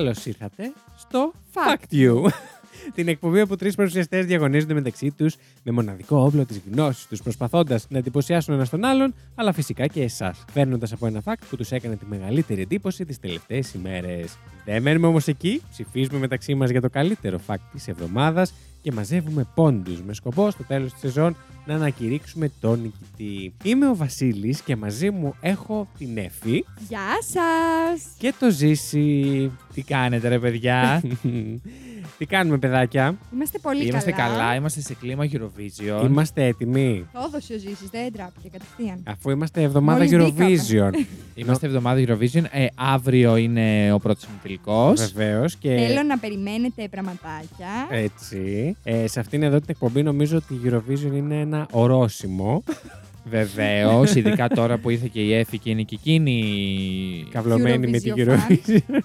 Καλώς ήρθατε στο Fact. Fact You. Την εκπομπή όπου τρεις παρουσιαστές διαγωνίζονται μεταξύ τους με μοναδικό όπλο της γνώσης τους, προσπαθώντας να εντυπωσιάσουν ένας τον άλλον, αλλά φυσικά και εσάς, παίρνοντα από ένα fact που τους έκανε τη μεγαλύτερη εντύπωση τις τελευταίες ημέρες. Δεν μένουμε όμως εκεί, ψηφίζουμε μεταξύ μας για το καλύτερο fact της εβδομάδας και μαζεύουμε πόντους με σκοπό στο τέλος της σεζόν να ανακηρύξουμε τον νικητή. Είμαι ο Βασίλης και μαζί μου έχω την Εφη Γεια σας. και το Ζήση. Τι κάνετε ρε παιδιά; Τι κάνουμε, παιδάκια; Είμαστε πολύ είμαστε καλά. καλά. είμαστε σε κλίμα Eurovision. Είμαστε έτοιμοι; Το έδωσε ο Ζήσης, δεν τράπηκε κατευθείαν. Αφού είμαστε εβδομάδα Μόλις Eurovision. Είμαστε εβδομάδα Eurovision. Ε, αύριο είναι ο πρώτος τελικός. Βεβαίως. Και Θέλω να περιμένετε πραγματάκια. έτσι. Ε, σε αυτήν εδώ την εκπομπή νομίζω ότι η Eurovision είναι ένα ορόσημο. Βεβαίως, ειδικά τώρα που ήρθε και η Εφη και είναι και εκείνη. Καυλωμένη με την Eurovision Eurovision.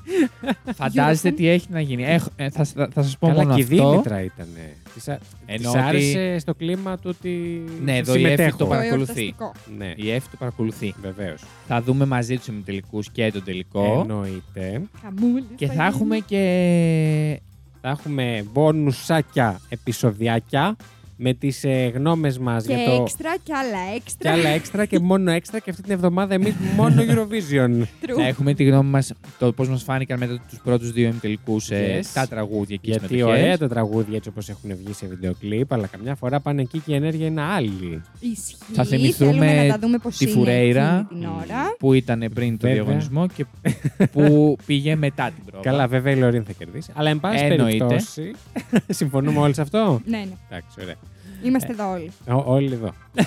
Φαντάζεστε τι έχει να γίνει. Έχω, ε, θα, θα, θα σας πω Καλά, μόνο και η αυτό. Δήμητρα ήταν. Της Εννοώ ότι- άρεσε στο κλίμα του ότι. Ναι, εδώ η Εφη συμμετέχω. το Το παρακολουθεί. εορταστικό. Ναι, Η Εφη το παρακολουθεί. βεβαίως. Θα δούμε μαζί τους τελικού και τον τελικό. Εννοείται. Χαμούλης Και θα γίνει. έχουμε και. Θα έχουμε μπόνουσάκια επεισοδιάκια με τις ε, γνώμες μας Και για το... έξτρα και άλλα Και έξτρα. άλλα έξτρα και μόνο έξτρα και αυτή την εβδομάδα εμείς μόνο Eurovision. True. Να έχουμε τη γνώμη μας, το πώς μας φάνηκαν μετά τους πρώτους δύο ημιτελικούς Yes. τα τραγούδια και οι Γιατί συμμετοχές. ωραία τα τραγούδια έτσι όπως έχουν βγει σε βίντεο κλιπ, αλλά καμιά φορά πάνε εκεί και η ενέργεια είναι άλλη. Ισχύει. Θα θυμηθούμε Θέλουμε να τα δούμε πώς τη είναι Φουρέιρα. εκείνη την ώρα. Που ήταν πριν το Βέβαια. διαγωνισμό και που πήγε μετά την πρόβα. Καλά, βέβαια η Λωρίν θα κερδίσει. Αλλά εν πάση Εννοείται. περιπτώσει. συμφωνούμε όλοι σε αυτό; Ναι, ναι. Εντάξει, ωραία. Είμαστε εδώ όλοι. Ό- όλοι εδώ.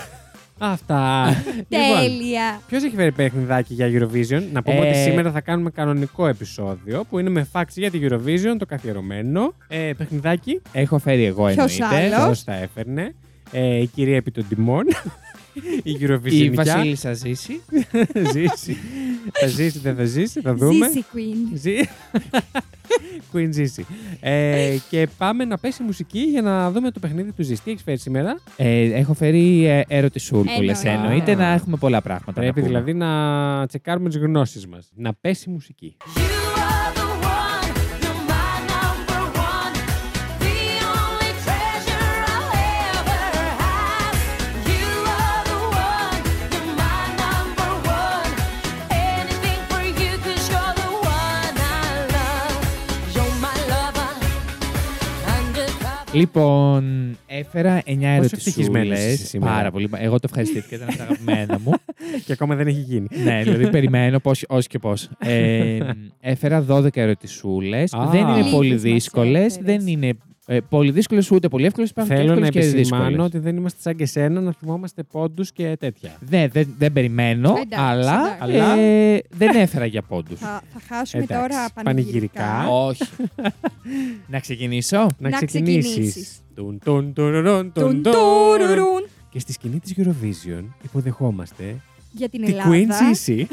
Αυτά. λοιπόν, Τέλεια. Ποιος έχει φέρει παιχνιδάκι για Eurovision; Να πούμε Ε, ότι σήμερα θα κάνουμε κανονικό επεισόδιο που είναι με facts για τη Eurovision, το καθιερωμένο. Ε, παιχνιδάκι. Έχω φέρει εγώ Ποιος εννοείται. άλλος; Ποιος θα έφερνε; Ε, η κυρία επί των τιμών. Η Η Eurovision. Βασίλισσα ζήσει. ζήσει. θα ζήσει, δεν θα ζήσει, θα δούμε. Ζήση Queen. Ζή. Queen ζήσει. Ε, και πάμε να πέσει μουσική για να δούμε το παιχνίδι του Ζήση. Τι έχεις φέρει σήμερα; Ε, έχω φέρει ε, ερωτησούλκουλε. Εννοείται. Εννοείται να έχουμε πολλά πράγματα. Πρέπει να πούμε. δηλαδή να τσεκάρουμε τις γνώσεις μας. Να πέσει μουσική. You Λοιπόν, έφερα 9 Πόσο ευτυχισμένος ερωτησούλε. είσαι σήμερα. Πάρα πολύ. Εγώ το ευχαριστήθηκα, ήταν από τα αγαπημένα μου. και ακόμα δεν έχει γίνει. ναι, δηλαδή περιμένω πώς, ως και πώς. Ε, έφερα 12 ερωτησούλες. Α. Δεν είναι Λίγες πολύ μας δύσκολες. έφερες. Δεν είναι ε, πολύ δύσκολες ούτε πολύ εύκολες. Υπάρχουν Θέλω να εύκολες και επισημάνω δύσκολες. ότι δεν είμαστε σαν και σένα να θυμόμαστε πόντους και τέτοια. Ναι, δεν, δεν περιμένω, Εντάξει, αλλά, εντάξει. ε, δεν έφερα για πόντους. Θα, θα χάσουμε Εντάξει, τώρα πανηγυρικά. πανηγυρικά. Όχι. να ξεκινήσω; Να, Να ξεκινήσεις. ξεκινήσεις. Τουν, τουν, τουρουρουν, τουν, Τουν, τουν. τουρουρουν. Και στη σκηνή της Eurovision υποδεχόμαστε Για την τη Ελλάδα. Queen Sissy.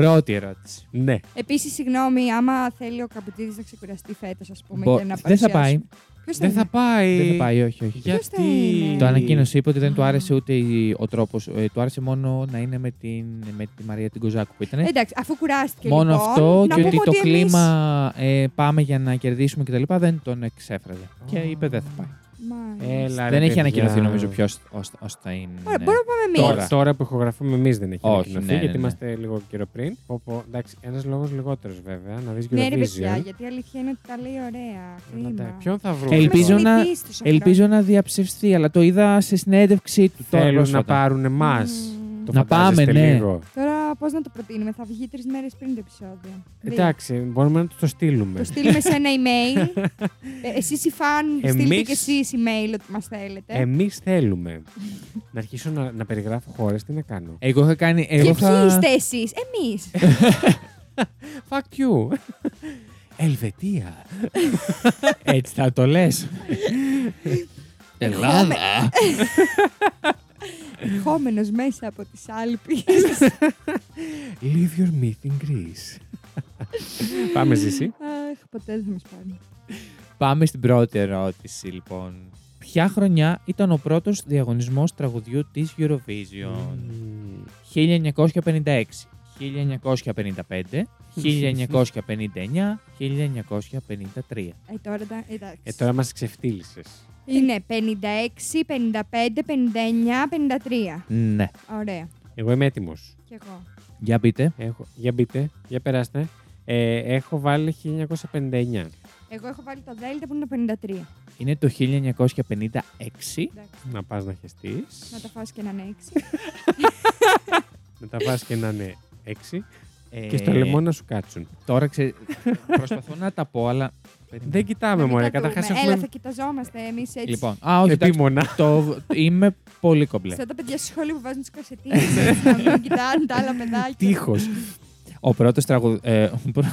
Πρώτη ερώτηση. ναι. Επίσης, συγγνώμη, άμα θέλει ο Καπουτίδη να ξεκουραστεί φέτος, ας πούμε, Μπο- και να δεν θα πάει. παρουσιάσουμε. Ποιος Δεν θα πάει. Δεν θα πάει, όχι, όχι. Ποιος θα Γιατί. είναι; Το ανακοίνωσε, είπε ότι δεν του άρεσε ούτε η- ο τρόπος. του άρεσε μόνο να είναι με, την, με τη Μαρία την Κοζάκου που ήταν. Εντάξει, αφού κουράστηκε μόνο λοιπόν, αυτό να και πούμε ότι το εμείς- κλίμα ε, πάμε για να κερδίσουμε κτλ. δεν τον εξέφραζε. Και είπε δεν θα πάει. Μάλιστα. Έλα, ρε, δεν έχει παιδιά. ανακοινωθεί νομίζω ποιος θα είναι. Ωραία, μπορούμε να πάμε εμείς. Τώρα, τώρα που ηχογραφούμε εμείς δεν έχει Όχι, ανακοινωθεί, ναι, ναι, γιατί ναι. είμαστε λίγο καιρό πριν. Πω, πω, εντάξει, ένας λόγος λιγότερος βέβαια, να δεις Ναι, ρε Eurovision. παιδιά, γιατί η αλήθεια είναι ότι τα λέει ωραία. Αλλά, Κρίμα. ναι, Ποιον θα βρούμε; Ελπίζω Έχουμε να- συνηθίσει τόσο Ελπίζω να διαψευστεί, αλλά το είδα σε συνέντευξη του τώρα Θέλουν να πρόσφατα. πάρουν εμά. Μμμ. Το Να φαντάζεστε πάμε, ναι. λίγο. Τώρα πώς να το προτείνουμε. Θα βγει τρεις μέρες πριν το επεισόδιο. Δύο. Εντάξει, μπορούμε να του το στείλουμε. Το στείλουμε σε ένα email. ε, εσείς οι φαν, στείλτε Εμείς- και εσείς email ότι μας θέλετε. Εμείς θέλουμε να αρχίσω να, να περιγράφω χώρες, τι να κάνω. Εγώ είχα κάνει. και Εγώ ποιοι θα... είστε εσείς, εμείς. Fuck you. Ελβετία. Έτσι θα το λες. Ελλάδα. Ερχόμενος μέσα από τις Άλπε. Leave your myth in Greece. Πάμε ζήσει. Αχ, ποτέ δεν θα μα πάρει. Πάμε στην πρώτη ερώτηση, λοιπόν. Ποια χρονιά ήταν ο πρώτος διαγωνισμός τραγουδιού της Eurovision; 1956, 1955, 1959, 1953. Ε, τώρα τα- εντάξει. Ε, τώρα μας ξεφτύλισες. Είναι 56, 55, 59, 53. Ναι. Ωραία. Εγώ είμαι έτοιμος. Κι εγώ. Για πείτε. Έχω... Για μπείτε, για περάστε. Ε, έχω βάλει 1959. Εγώ έχω βάλει το Δέλτα που είναι το 53. Είναι το 1956. Εντάξει. Να πας να χεστείς. Να τα φας και να είναι 6. να τα βάζεις και να είναι 6. Ε, Και στο λαιμό να σου κάτσουν. Τώρα ξε... προσπαθώ να τα πω, αλλά. Δεν κοιτάμε, μωρέ. Καταρχάς Έλα, έχουμε θα κοιταζόμαστε εμείς έτσι. Λοιπόν, α, όχι, εντάξει, επίμονα. το... είμαι πολύ κομπλέ. Σαν τα παιδιά στο σχολείο που βάζουν τις κασετίνες. να μην κοιτάνε τα άλλα παιδάκια. Τείχος. Ο πρώτος, τραγου... ε, ο πρω-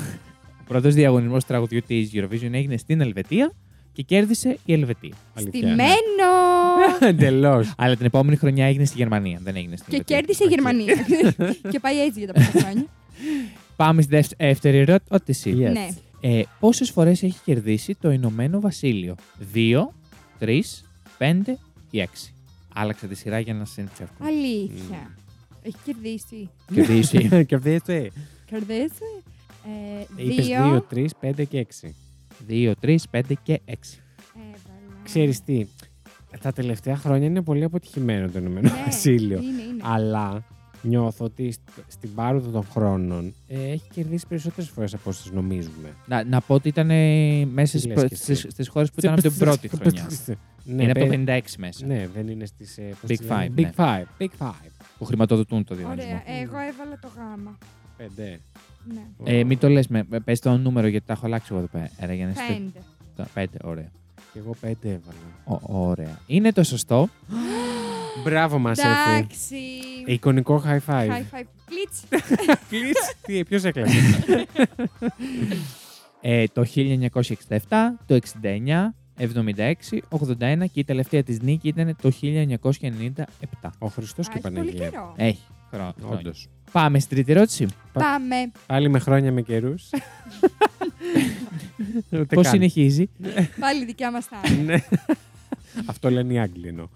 ο πρώτος διαγωνισμός τραγουδιού της Eurovision έγινε στην Ελβετία και κέρδισε η Ελβετία. Αλήθεια. Στημένο! Εντελώς. Αλλά την επόμενη χρονιά έγινε στη Γερμανία, δεν έγινε στην και Ελβετία. κέρδισε η Γερμανία. και πάει έτσι για τα πρώτα χρόνια. Πάμε στη δεύτερη- δεύτερη ερώτηση. Yes. Ναι. Ε, πόσες φορές έχει κερδίσει το Ηνωμένο Βασίλειο; Δύο, τρεις, πέντε ή έξι. Άλλαξα τη σειρά για να σε εντσεύκω. Αλήθεια. Έχει κερδίσει. Κερδίσει. Και αυτές Κερδίσει. Ε, Είπες 2, 3, 5 και 6. Δύο, τρεις, πέντε και έξι. Έβαλα. Ξέρεις τι, τα τελευταία χρόνια είναι πολύ αποτυχημένο το Ηνωμένο Ναι, Βασίλειο. Είναι, είναι. Αλλά νιώθω ότι στ- στην πάροδο των χρόνων ε, έχει κερδίσει περισσότερες φορές από όσες νομίζουμε. Να, να πω ότι ήταν ε, μέσα Τι στις, λες προ- κι εσύ; στις, στις χώρες που ήταν από την πρώτη χρονιά. Ναι, είναι από παι- το 56 μέσα. Ναι, δεν είναι στις... ε, πώς Big τις λένε; Five, Big ναι. Five. Big Five. Που χρηματοδοτούν το διαγωνισμό. Ωραία. Εγώ έβαλα το γάμα. Πέντε. Ναι. Ε, μην το λες, με, πες το νούμερο γιατί τα έχω αλλάξει εγώ εδώ πέρα. για να είστε- Πέντε. τα- Πέντε, ωραία. Και εγώ πέντε έβαλα. Ω, ωραία. Είναι το σωστό. Μπράβο μας, Εφη. Εντάξει. Εικονικό high five. High five. Πλίτς. Please. Τι, ποιος έκλασε. Ε, το 1967, το 69, 76, 81 και η τελευταία της νίκη ήταν το 1997. Ο Χριστός Α, και η Έχει πολύ Παναγία. καιρό. Έχει χρόνο. χρόνια. Όντως. Πάμε στην τρίτη ερώτηση. Πάμε. Πάλι με χρόνια με καιρούς. Ούτε Πώς καν. συνεχίζει; Πάλι δικιά μας θα είναι. Ναι. Αυτό λένε οι Άγγλοι εννοώ.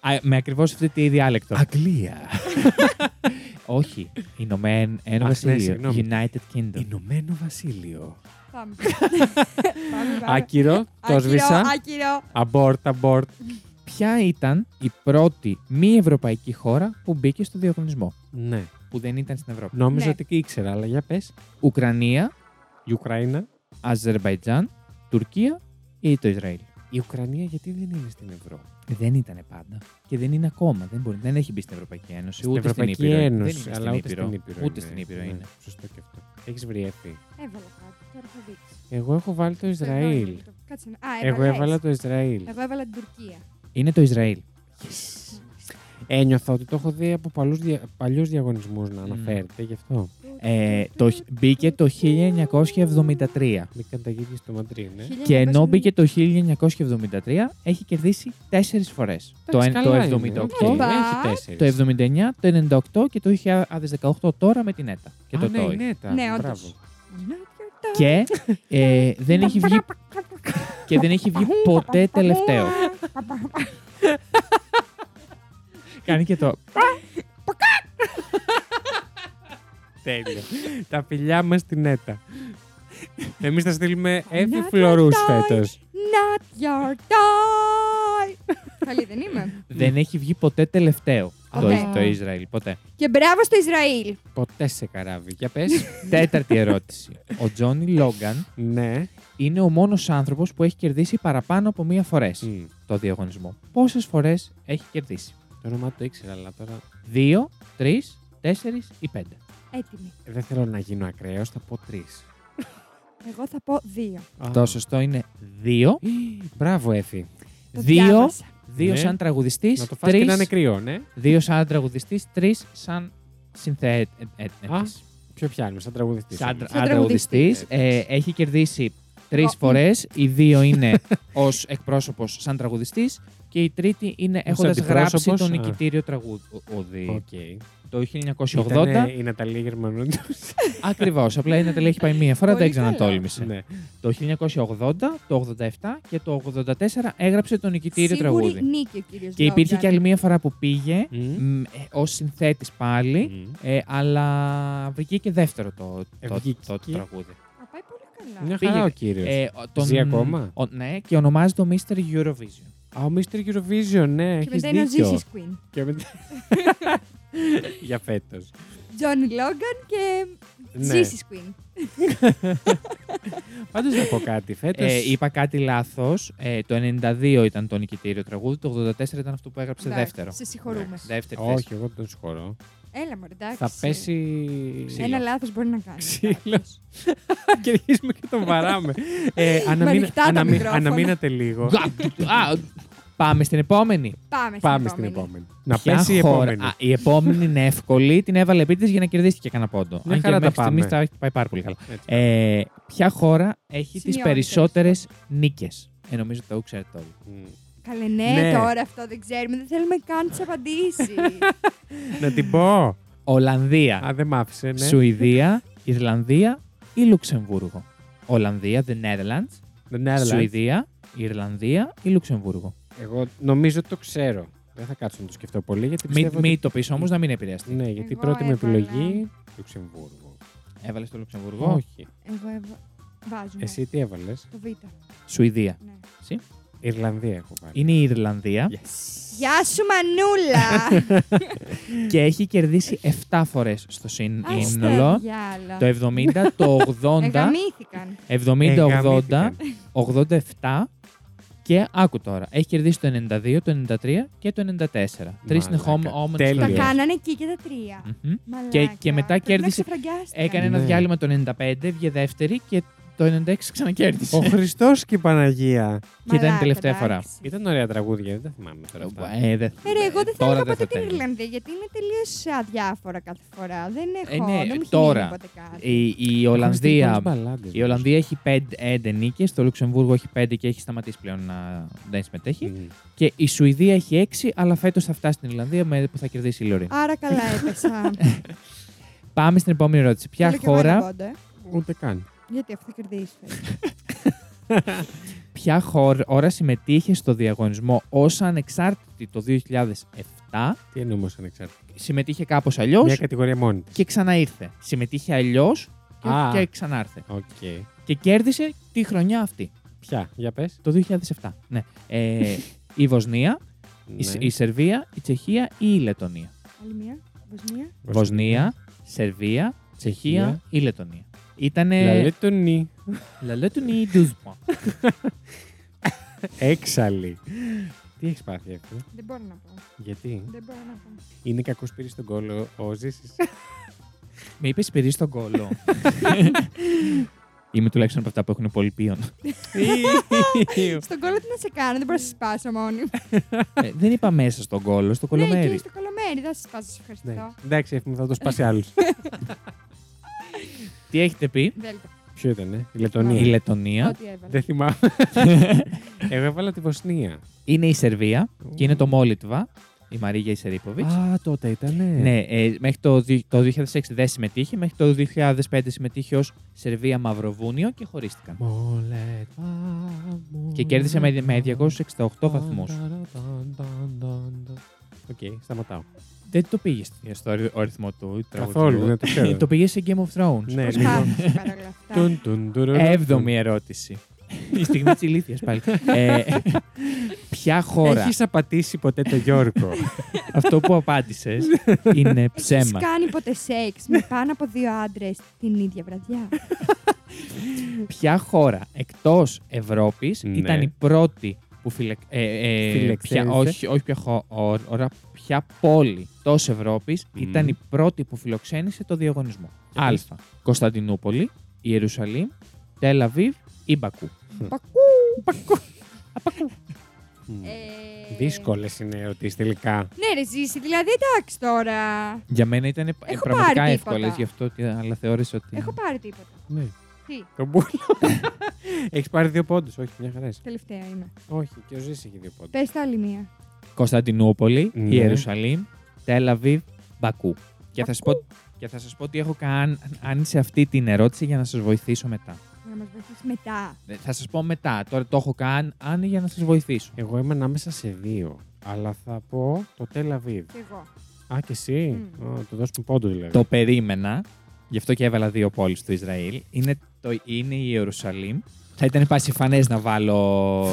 Α, με ακριβώς αυτή τη διάλεκτο. Αγγλία. Όχι. Ηνωμένο ναι, Βασίλειο. συγγνώμη. United Kingdom. Ηνωμένο Βασίλειο. Πάμε. Πάμε, πάμε. Άκυρο, το Άκυρο, σβήσα. Άκυρο. Abort, abort. Ποια ήταν η πρώτη μη ευρωπαϊκή χώρα που μπήκε στο διαγωνισμό; Ναι. Που δεν ήταν στην Ευρώπη. Νόμιζα Ναι. ότι και ήξερα, αλλά για πες. Ουκρανία, Η Ουκραίνα. Αζερβαϊτζάν, Τουρκία ή το Ισραήλ; Η Ουκρανία γιατί δεν είναι στην Ευρώπη; Δεν ήταν πάντα. Και δεν είναι ακόμα. Δεν, μπορεί, δεν έχει μπει στην Ευρωπαϊκή Ένωση. Στην ούτε Ευρωπαϊκή στην Ήπειρο. Ένωση, δεν είναι αλλά στην ούτε Ήπειρο. στην Ήπειρο. Ούτε είναι. στην Ήπειρο Ναι, είναι. Σωστό και αυτό. Έχεις βρει έφη. Έβαλα κάτι. Τώρα θα δείξει. Εγώ έχω βάλει το Ισραήλ. Κάτσε να. Α, Εγώ έβαλες. έβαλα το Ισραήλ. Εγώ έβαλα την Τουρκία. Είναι το Ισραήλ. Ένιωθα ότι το έχω δει από παλούς δια... παλιούς διαγωνισμούς να αναφέρεται, γι' αυτό. Ε, το, μπήκε το 1973. Μπήκαν τα γίδια στο μαντρί, ναι. Και ενώ μπήκε το 1973, έχει κερδίσει τέσσερις φορές. Το, Εντάξει, εν- το καλά 78, είναι. Οκ, Οπα. Έχει τέσσερις. το 79, το 98 και το 2018 τώρα με τη Νέτα. Και Α, το ναι, Toy. η Νέτα. Ναι, όντως. Μπράβο. Και ε, δεν έχει βγει και δεν έχει βγει ποτέ τελευταίο. Κάνει και το. Τέλειο. Τα φιλιά μας στην Νέτα. Εμείς θα στείλουμε έφη Not φλωρούς your toy. φέτος. Not your toy. Καλή δεν είμαι. δεν έχει βγει ποτέ τελευταίο το, Ποτέ. το Ισραήλ. Ποτέ. Και μπράβο στο Ισραήλ. Ποτέ σε καράβι. Για πες. Τέταρτη ερώτηση. Ο Τζόνι Λόγκαν ναι. είναι ο μόνος άνθρωπος που έχει κερδίσει παραπάνω από μία φορές Μμ. το διαγωνισμό. Πόσες φορές έχει κερδίσει; Το όνομα του το ήξερα, αλλά τώρα. Δύο, τρεις, τέσσερι ή πέντε. Έτοιμη. Δεν θέλω να γίνω ακραίο, θα πω τρει. Εγώ θα πω δύο. Το σωστό είναι δύο. Μπράβο, Εφη. Το Δύο, διάβασα. δύο Ναι. σαν τραγουδιστή. Να το φας και να είναι κρύο, ναι. Δύο σαν τραγουδιστή, τρει σαν συνθέτη. Α, Ποιο πιάνουμε, σαν τραγουδιστή. Σαν τρα- Σαν α, τραγουδιστής. Ε, έχει κερδίσει τρεις Εγώ. φορές. Οι δύο είναι ως εκπρόσωπος σαν τραγουδιστής και η τρίτη είναι έχοντας γράψει αντιπρόσωπος. το Α. νικητήριο τραγούδι. Οκ. Το 1980. Ήτανε η Ναταλή Γερμανούντος. Ακριβώς. Απλά η Ναταλή έχει πάει μία φορά, Πολύ δεν καλά. ξανατόλμησε. ναι. Το 1980, το 87 και το 84 έγραψε το νικητήριο Σίγουρη τραγούδι. νίκη ο κύριος Και υπήρχε Λόγκαν. και άλλη μία φορά που πήγε Μμ. ως συνθέτης πάλι, Μμ. ε, αλλά βγήκε και δεύτερο το, Ε, το, βγήκε το και- τραγούδι. Α, πάει πολύ καλά. Μια Πήγε- χαρά ο κύριος. Ε, ο- Ζει ακόμα; ο- ναι, και ονομάζεται το Mr. Eurovision. Α, ο Mr. Eurovision, ναι, Και έχεις μετά είναι ο δίκιο. Ζήσης Queen. Και μετά... Για φέτος. Τζόνι Λόγκαν και Ναι. Ζήσης Queen. Πάντως να πω κάτι, φέτος... Ε, είπα κάτι λάθος. Ε, το 92 ήταν το νικητήριο τραγούδι, το 84 ήταν αυτό που έγραψε Εντάξει, δεύτερο. Σε συγχωρούμε. Δεύτερη θέση. Όχι, εγώ τον συγχωρώ. Έλα μωρέ, εντάξει. Θα πέσει... Ξύλο. Ένα λάθος μπορεί να κάνει. Ξύλο. κάποιος. και αρχίζουμε και τον βαράμε. ε, αναμείνα- ανοιχτά τα αναμεί- μικρόφωνα. αναμείνατε λίγο. Α, πάμε στην επόμενη. Πάμε, Πάμε στην στην επόμενη. επόμενη. Να Ποια πέσει η χώρα- επόμενη. Α, η επόμενη είναι εύκολη. Την έβαλε επίτηδες για να κερδίσει και κανένα πόντο. Μια Αν και χαρά τα μέχρι στιγμής πάμε. τα έχει πάει πάρα πολύ καλά. Έτσι. Ε, ποια χώρα έχει τις Σημειώνεται. περισσότερες νίκες; Ε, νομίζω το ξέρετε όλοι. Μμ. Καλέ, ναι, Ναι. τώρα αυτό δεν ξέρουμε. Δεν θέλουμε καν τις απαντήσεις. Να την πω. Ολλανδία, Α, δεν μ' άφησε, ναι. Σουηδία, Ιρλανδία ή Λουξεμβούργο. Ολλανδία, the Netherlands, The Netherlands. Σουηδία, Ιρλανδία ή Λουξεμβούργο. Εγώ νομίζω ότι το ξέρω. Δεν θα κάτσω να το σκεφτώ πολύ γιατί Μην πιστεύω. μη ότι... το πεις όμως να μην επηρεαστεί. Ναι, γιατί η Εγώ πρώτη μου έβαλα. επιλογή. Λουξεμβούργο. Έβαλες το Λουξεμβούργο; Όχι. Εγώ έβα... βάζουμε. Εσύ τι έβαλες; Το Β. Σουηδία. Ναι. Ιρλανδία έχω βάλει. Είναι η Ιρλανδία Γεια σου, Μανούλα! και έχει κερδίσει 7 φορές στο σύνολο. Αστέρια, Το 70, το 80, Εγαμήθηκαν. 70, 80, Εγαμήθηκαν. 87 και άκου τώρα. Έχει κερδίσει το 92, το 93 και το 94. Τρεις Μαλάκα. συνεχόμενε Τέλειο. Τα φορέ. κάνανε εκεί και τα τρία. Μμμ. Και- και μετά Πρέπει κέρδισε- Να ξεφραγκιάστηκαν. Έκανε ένα Ναι. διάλειμμα το 95, βγήκε δεύτερη και το 96 ξανακέρδισε. Ο Χριστός και η Παναγία. Και ήταν η Μαλάκα, τελευταία εντάξει. φορά. Ήταν ωραία τραγούδια, δεν τα θυμάμαι τώρα. αυτά. Ε, δεν- Ε, ρε, εγώ δεν θα τώρα έλεγα δεν ποτέ την τέλει. Ιρλανδία γιατί είναι τελείως αδιάφορα κάθε φορά. Δεν έχω. Ε, ναι, δεν μου έχει τώρα. μείνει ποτέ κάτι. Η, η Ακούστηκε Ολλανδία, πολλές μπαλάντες, η Ολλανδία έχει 5 νίκες, το Λουξεμβούργο έχει 5 και έχει σταματήσει πλέον να δεν συμμετέχει. Μμ. Και η Σουηδία έχει 6, αλλά φέτος θα φτάσει στην Ιρλανδία με, που θα κερδίσει η Λόρι. Άρα καλά έπεσα. Πάμε στην επόμενη ερώτηση. Ποια Θέλω και εγώ ένα χώρα, πόντο, ε. Ούτε καν. Γιατί αυτό θα κερδίσει. ποια χώρα συμμετείχε στο διαγωνισμό ως ανεξάρτητη το 2007, Τι εννοούμε ως ανεξάρτητη; συμμετείχε κάπως αλλιώς Μια κατηγορία μόνη της. και ξαναήρθε. Συμμετείχε αλλιώς και, Α. και ξανάρθε. Οκ. Και κέρδισε τη χρονιά αυτή, Ποια, για πες. το 2007. Ναι. Ε, η Βοσνία, η, Σ- Ναι. η Σερβία, η Τσεχία ή η Λετωνία. Άλλη μία. Βοσνία. Βοσνία, Σερβία, Τσεχία Τσεχία. ή Λετωνία. Ήτανε. Λαλέτονι. La Lettonie 12 points. Έξαλλη. Τι έχεις πάθει αυτό; Δεν μπορώ να πω. Γιατί; Δεν μπορώ να πω. Είναι κακός πήρε στον κόλλο ο Ζήσης; Με είπες πυρί στον κόλλο. Είμαι τουλάχιστον από αυτά που έχουν πολύ πίον. Στον κόλλο τι να σε κάνω, δεν μπορώ να σε σπάσω μόνη. μου. Ε, δεν είπα μέσα στον κόλλο, στο Ναι, κολομέρι. εκεί στο κολομέρι, δεν θα σε σπάσω, σε Ναι. ευχαριστώ. Εντάξει, εύχομαι θα το σπάσει άλλους. Τι έχετε πει, Δέλτα. Ποιο ήταν, η η Λετωνία. Λετωνία Ό,τι έβαλα. Δεν θυμάμαι. Εγώ έβαλα τη Βοσνία. είναι η Σερβία και είναι το Μόλιτβα, η Μαρίγια Ισερίποβιτς. Α, τότε ήταν. Ναι, ε, μέχρι το, δι- το 2006 δεν συμμετείχε, μέχρι το 2005 συμμετείχε ως Σερβία Μαυροβούνιο και χωρίστηκαν. Και κέρδισε με, με 268 βαθμούς. Οκ, σταματάω. Δεν το πήγες στο αριθμό αριθμό του τραγουδιού. Καθόλου, δεν το ξέρω. Το πήγες σε Game of Thrones. Ναι, λίγο. Προσπάθησε παρόλα αυτά. Τουν, τουν, τουρουρου, Έβδομη ερώτηση. Η στιγμή της ηλίθιας πάλι. ε, ποια χώρα. Έχεις απατήσει ποτέ το Γιώργο; Αυτό που απάντησες είναι Έχεις ψέμα. κάνει ποτέ σεξ με πάνω από δύο άντρες την ίδια βραδιά; Ποια χώρα εκτός Ευρώπης Ναι. ήταν η πρώτη που φιλε... ε, ε, Φιλεξένησε. ποια, όχι, όχι ποια χώρα, ποια πόλη τόσο Ευρώπης Μμμ. ήταν η πρώτη που φιλοξένησε το διαγωνισμό. Α. πες. Κωνσταντινούπολη, Ιερουσαλήμ, Τελαβίβ ή Μπακού. Πακού. Μμ. Ε, Δύσκολες είναι ερωτήσεις τελικά. Ναι, ρε, ζήσει. Δηλαδή, εντάξει τώρα. Για μένα ήταν ε, Έχω πραγματικά πάρει εύκολες, τίποτα. γι' αυτό ότι- αλλά θεώρησα ότι. Έχω πάρει τίποτα. Ναι. Τι, Το μπούλο. Έχεις πάρει δύο πόντους. Όχι, μια χαρά. είσαι. τελευταία είμαι. Όχι, και ο Ζή έχει δύο πόντους. Πες τα άλλη μία. Κωνσταντινούπολη, Ναι. Ιερουσαλήμ, Τελαβίβ, Μπακού. Και θα, σας πω, και θα σας πω ότι έχω καν αν σε αυτή την ερώτηση για να σας βοηθήσω μετά. Να μας βοηθήσεις μετά. Ε, Θα σας πω μετά. Τώρα το έχω καν αν για να σας βοηθήσω. Εγώ είμαι ανάμεσα σε δύο. Αλλά θα πω το Τελαβίβ. Κι εγώ. Α, και εσύ; Μμ. Α, το δώσουμε πόντου δηλαδή. Το περίμενα, γι' αυτό και έβαλα δύο πόλεις του Ισραήλ. Είναι, το, είναι η Ιερουσαλήμ. Θα ήταν πασιφανές να βάλω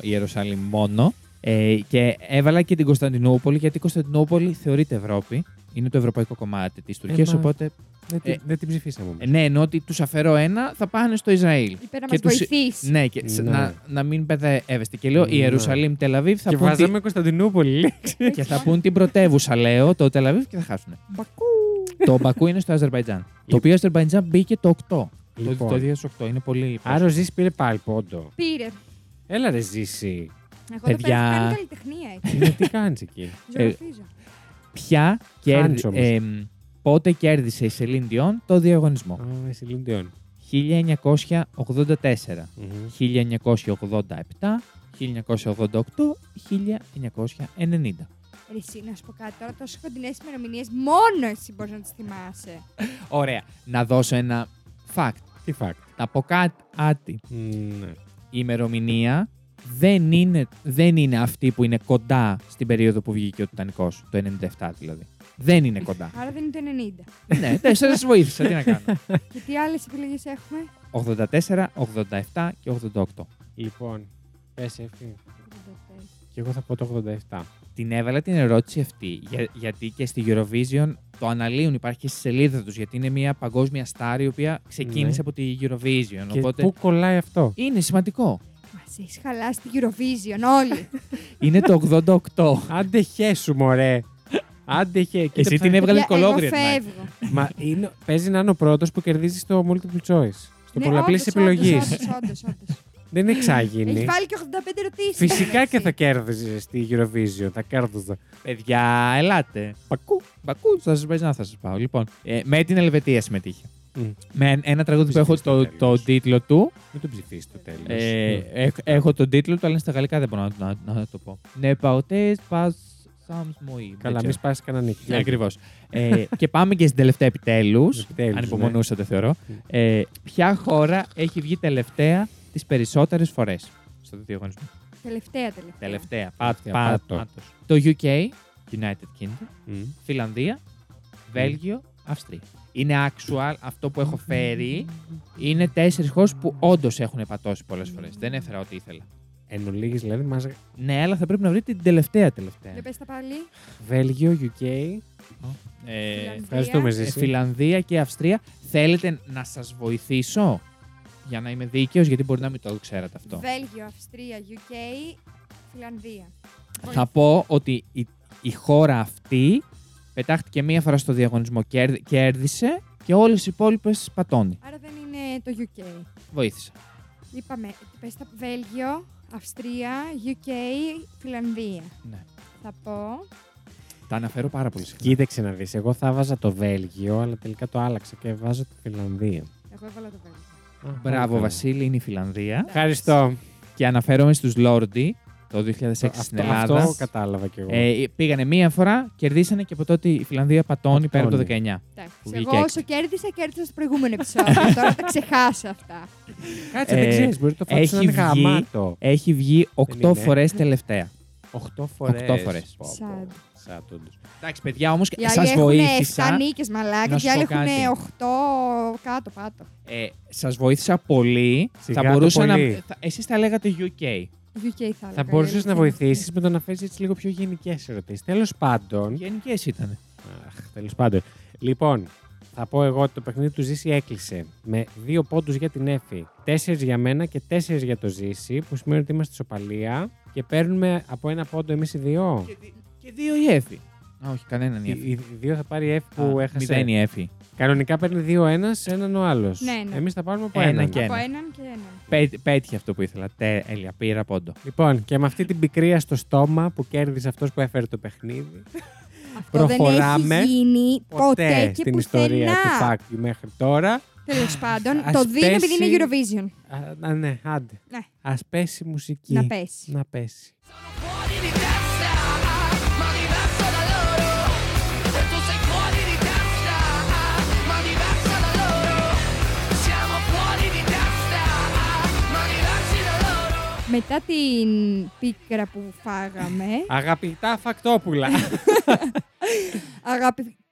η Ιερουσαλήμ μόνο. Ε, και έβαλα και την Κωνσταντινούπολη, γιατί η Κωνσταντινούπολη θεωρείται Ευρώπη. Είναι το ευρωπαϊκό κομμάτι της Τουρκίας, μα- οπότε Δεν, την- Ε, δεν την ψηφίσαμε. όμως. Ε, ναι, ενώ ότι τους αφαιρώ ένα, θα πάνε στο Ισραήλ. Είπε να Και μας τους- βοηθήσει. Ναι, και σ- Ναι. Να, να μην παιδεύεστε. Και λέω Ναι. Ιερουσαλήμ, Τελαβίβ θα και πούν. βάζαμε Κωνσταντινούπολη λέξη. τη- Και θα πούν την πρωτεύουσα, λέω, το Τελαβίβ και θα χάσουν. Μπακού. Το Μπακού είναι στο Αζερβαϊτζάν. το οποίο Αζερβαϊτζάν μπήκε το 8. Λοιπόν. Το 2008 είναι πολύ. Άρα ο Ζή πήρε πάλι πόντο. Πήρε. Έλα ρε Ζήση. Εγώ Παιδιά. Παιδιά... εδώ πέρα έχω κάνει καλλιτεχνία έτσι. Ναι, τι κάνεις εκεί; Ζωγραφίζω. Ποια κέρδι... Φάνης όμως. εμ, πότε κέρδισε η Σελήν Διόν το διαγωνισμό; Α, εσύ Λιντιόν. 1984, 1987, 1988, 1990. Ρε, Εσύ, να σου πω κάτι τώρα, τόσο κοντινές ημερομηνίες, μόνο εσύ μπορείς να τις θυμάσαι. Ωραία. Να δώσω ένα fact. Τι fact; Να πω κάτι. Ναι. Η ημερομηνία δεν είναι, δεν είναι αυτή που είναι κοντά στην περίοδο που βγήκε ο Τιτανικός, το 97 δηλαδή. Δεν είναι κοντά. Άρα δεν είναι το 90. ναι, δεν σας βοήθησα, τι να κάνω. Και τι άλλες επιλογές έχουμε; 84, 87 και 88. Λοιπόν, πες έφη. Και εγώ θα πω το 87. Την έβαλα την ερώτηση αυτή, για- γιατί και στη Eurovision το αναλύουν, υπάρχει και στη σελίδα τους, γιατί είναι μια παγκόσμια στάρ η οποία ξεκίνησε Ναι. από τη Eurovision. Και οπότε πού κολλάει αυτό; είναι σημαντικό. Μας έχεις χαλάσει τη Eurovision όλοι. είναι το 88. Άντε χέσου, μωρέ. Άντε χέ. Κοίτα Εσύ ψάχνει- την έβγαλες Παιδιά, κολόγρια. Εγώ την άλλη. φεύγω. Μα είναι, παίζει να είναι ο πρώτος που κερδίζει το multiple choice. Στο Ναι, πολλαπλής όντως, επιλογής. Όντως, όντως, όντως. Δεν είναι Έχει εξάγινη. βάλει και 85 ερωτήσεις. Φυσικά και θα κέρδιζες στη Eurovision. Θα κέρδιζα. Παιδιά, ελάτε. Μπακού, Μπακού, στο Αζερβαϊτζάν θα σας πάω. Λοιπόν, ε, με την Ελβετία συμμετείχε. Μμ. Με ένα τραγούδι που έχω Ψηφίστε το, τέλος. το τίτλο του. Μην το ψηφίσεις το τέλος. Ε, έχ- έχω τον τίτλο του, αλλά είναι στα γαλλικά δεν μπορώ να, να, να το πω. Ναι, παωτές, πας. Καλά, μη σπάσει κανένα νίκη. Ακριβώς. ε, και πάμε και στην τελευταία επιτέλους. Επιτέλους, Αν ναι. υπομονούσατε, θεωρώ. Ε, ποια χώρα έχει βγει τελευταία τις περισσότερες φορές στο διαγωνισμό. Τελευταία, τελευταία. Τελευταία. Πά, Τελευταία, πά- πάτος. πάτος. Το UK, United Kingdom, Μμ. Φιλανδία, Βέλγιο, Αυστρία. Είναι actual αυτό που έχω φέρει. Είναι τέσσερις χώρες που όντως έχουν πατώσει πολλές φορές. Δεν έφερα ό,τι ήθελα. Εν ολίγης, δηλαδή μας... Ναι, αλλά θα πρέπει να βρείτε την τελευταία τελευταία. Δεν πες τα πάλι. Βέλγιο, UK. Ε, Φιλανδία. Ευχαριστούμε, ε, Ζήση. Φιλανδία και Αυστρία. Θέλετε να σας βοηθήσω; Για να είμαι δίκαιος, γιατί μπορεί να μην το ξέρατε αυτό. Βέλγιο, Αυστρία, UK, Φιλανδία. Θα πω ότι η, η χώρα αυτή πετάχτηκε μία φορά στο διαγωνισμό, κέρδι- κέρδισε και όλες οι υπόλοιπες πατώνει. Άρα δεν είναι το UK. Βοήθησα. Είπαμε, πες τα Βέλγιο, Αυστρία, UK, Φιλανδία. Ναι. Θα πω. Τα αναφέρω πάρα πολύ συχνά. Κοίταξε να δεις. Εγώ θα βάζα το Βέλγιο, αλλά τελικά το άλλαξα και βάζω τη Φιλανδία. Εγώ έβαλα το Βέλγιο. Α, πολύ Μπράβο, καλά. Βασίλη, είναι η Φιλανδία. Ευχαριστώ. Και αναφέρομαι στους Λόρντι το 2006 στην Αυτό, Ελλάδα. αυτό κατάλαβα κι εγώ. Ε, πήγανε μία φορά, κερδίσανε και από τότε η Φιλανδία πατώνει πέρα από το 19. Εντάξει. Που βγήκε Εγώ έξω. όσο κέρδισα, κέρδισα στο προηγούμενο επεισόδιο. Τώρα τα ξεχάσα αυτά. Κάτσε, ε, δεν ξέρεις. Μπορεί το φάτι σου να έχει είναι βγει- γαμάτο. Έχει βγει 8 είναι. φορές τελευταία. 8 φορές. Οκτώ φορές. Πω, πω. Σαν. Σαν όντως. Εντάξει, παιδιά, όμως Οι άλλοι σας έχουν βοήθησα. 7 νίκες μαλάκα να και σου οι άλλοι πω έχουν κάτι. 8 κάτω πάτω. Ε, σας βοήθησα πολύ. Σιγά θα το μπορούσα να... πολύ. θα- Εσείς τα λέγατε UK. UK θα έλεγα. Θα μπορούσες η να αλήθεια βοηθήσεις με το να φέρεις έτσι λίγο πιο γενικές ερωτήσεις. Τέλος πάντων. Γενικές ήταν. Αχ, τέλος πάντων. Λοιπόν, θα πω εγώ ότι το παιχνίδι του Ζήση έκλεισε με δύο πόντους για την Εφη, τέσσερις για μένα και τέσσερις για το Ζήση, που σημαίνει ότι είμαστε σοπαλία. Και παίρνουμε από ένα πόντο εμείς οι δύο. Και, δι- και δύο η Εφη. Α, όχι, κανέναν η Οι, Εφη. οι δύο θα πάρει η F που Α, έχασε. Μηδέν η Εφη. Κανονικά παίρνει δύο ένας, έναν ο άλλος. Ναι, ναι. Εμείς θα πάρουμε από Ένα έναν. και Από ένα. έναν και έναν. Πέ- Πέτυχε αυτό που ήθελα. Τέλεια, πήρα πόντο. Λοιπόν, και με αυτή την πικρία στο στόμα που κέρδισε αυτός που έφερε το παιχνίδι. Αυτό δεν Προχωράμε έχει γίνει ποτέ, και στην ιστορία του πουθενά. Fact You μέχρι τώρα. Τέλος πάντων, Ας το δίνω επειδή πέσει- είναι Eurovision. Α, α, ναι, άντε. Ναι. Α πέσει η μουσική. Να πέσει. Να πέσει. fuori di testa, ma diversa da loro. E tu sei fuori di testa, ma diversa da loro. Siamo fuori di testa, ma diversi da loro. Μετά την πίκρα που φάγαμε, Αγαπητά φακτόπουλα.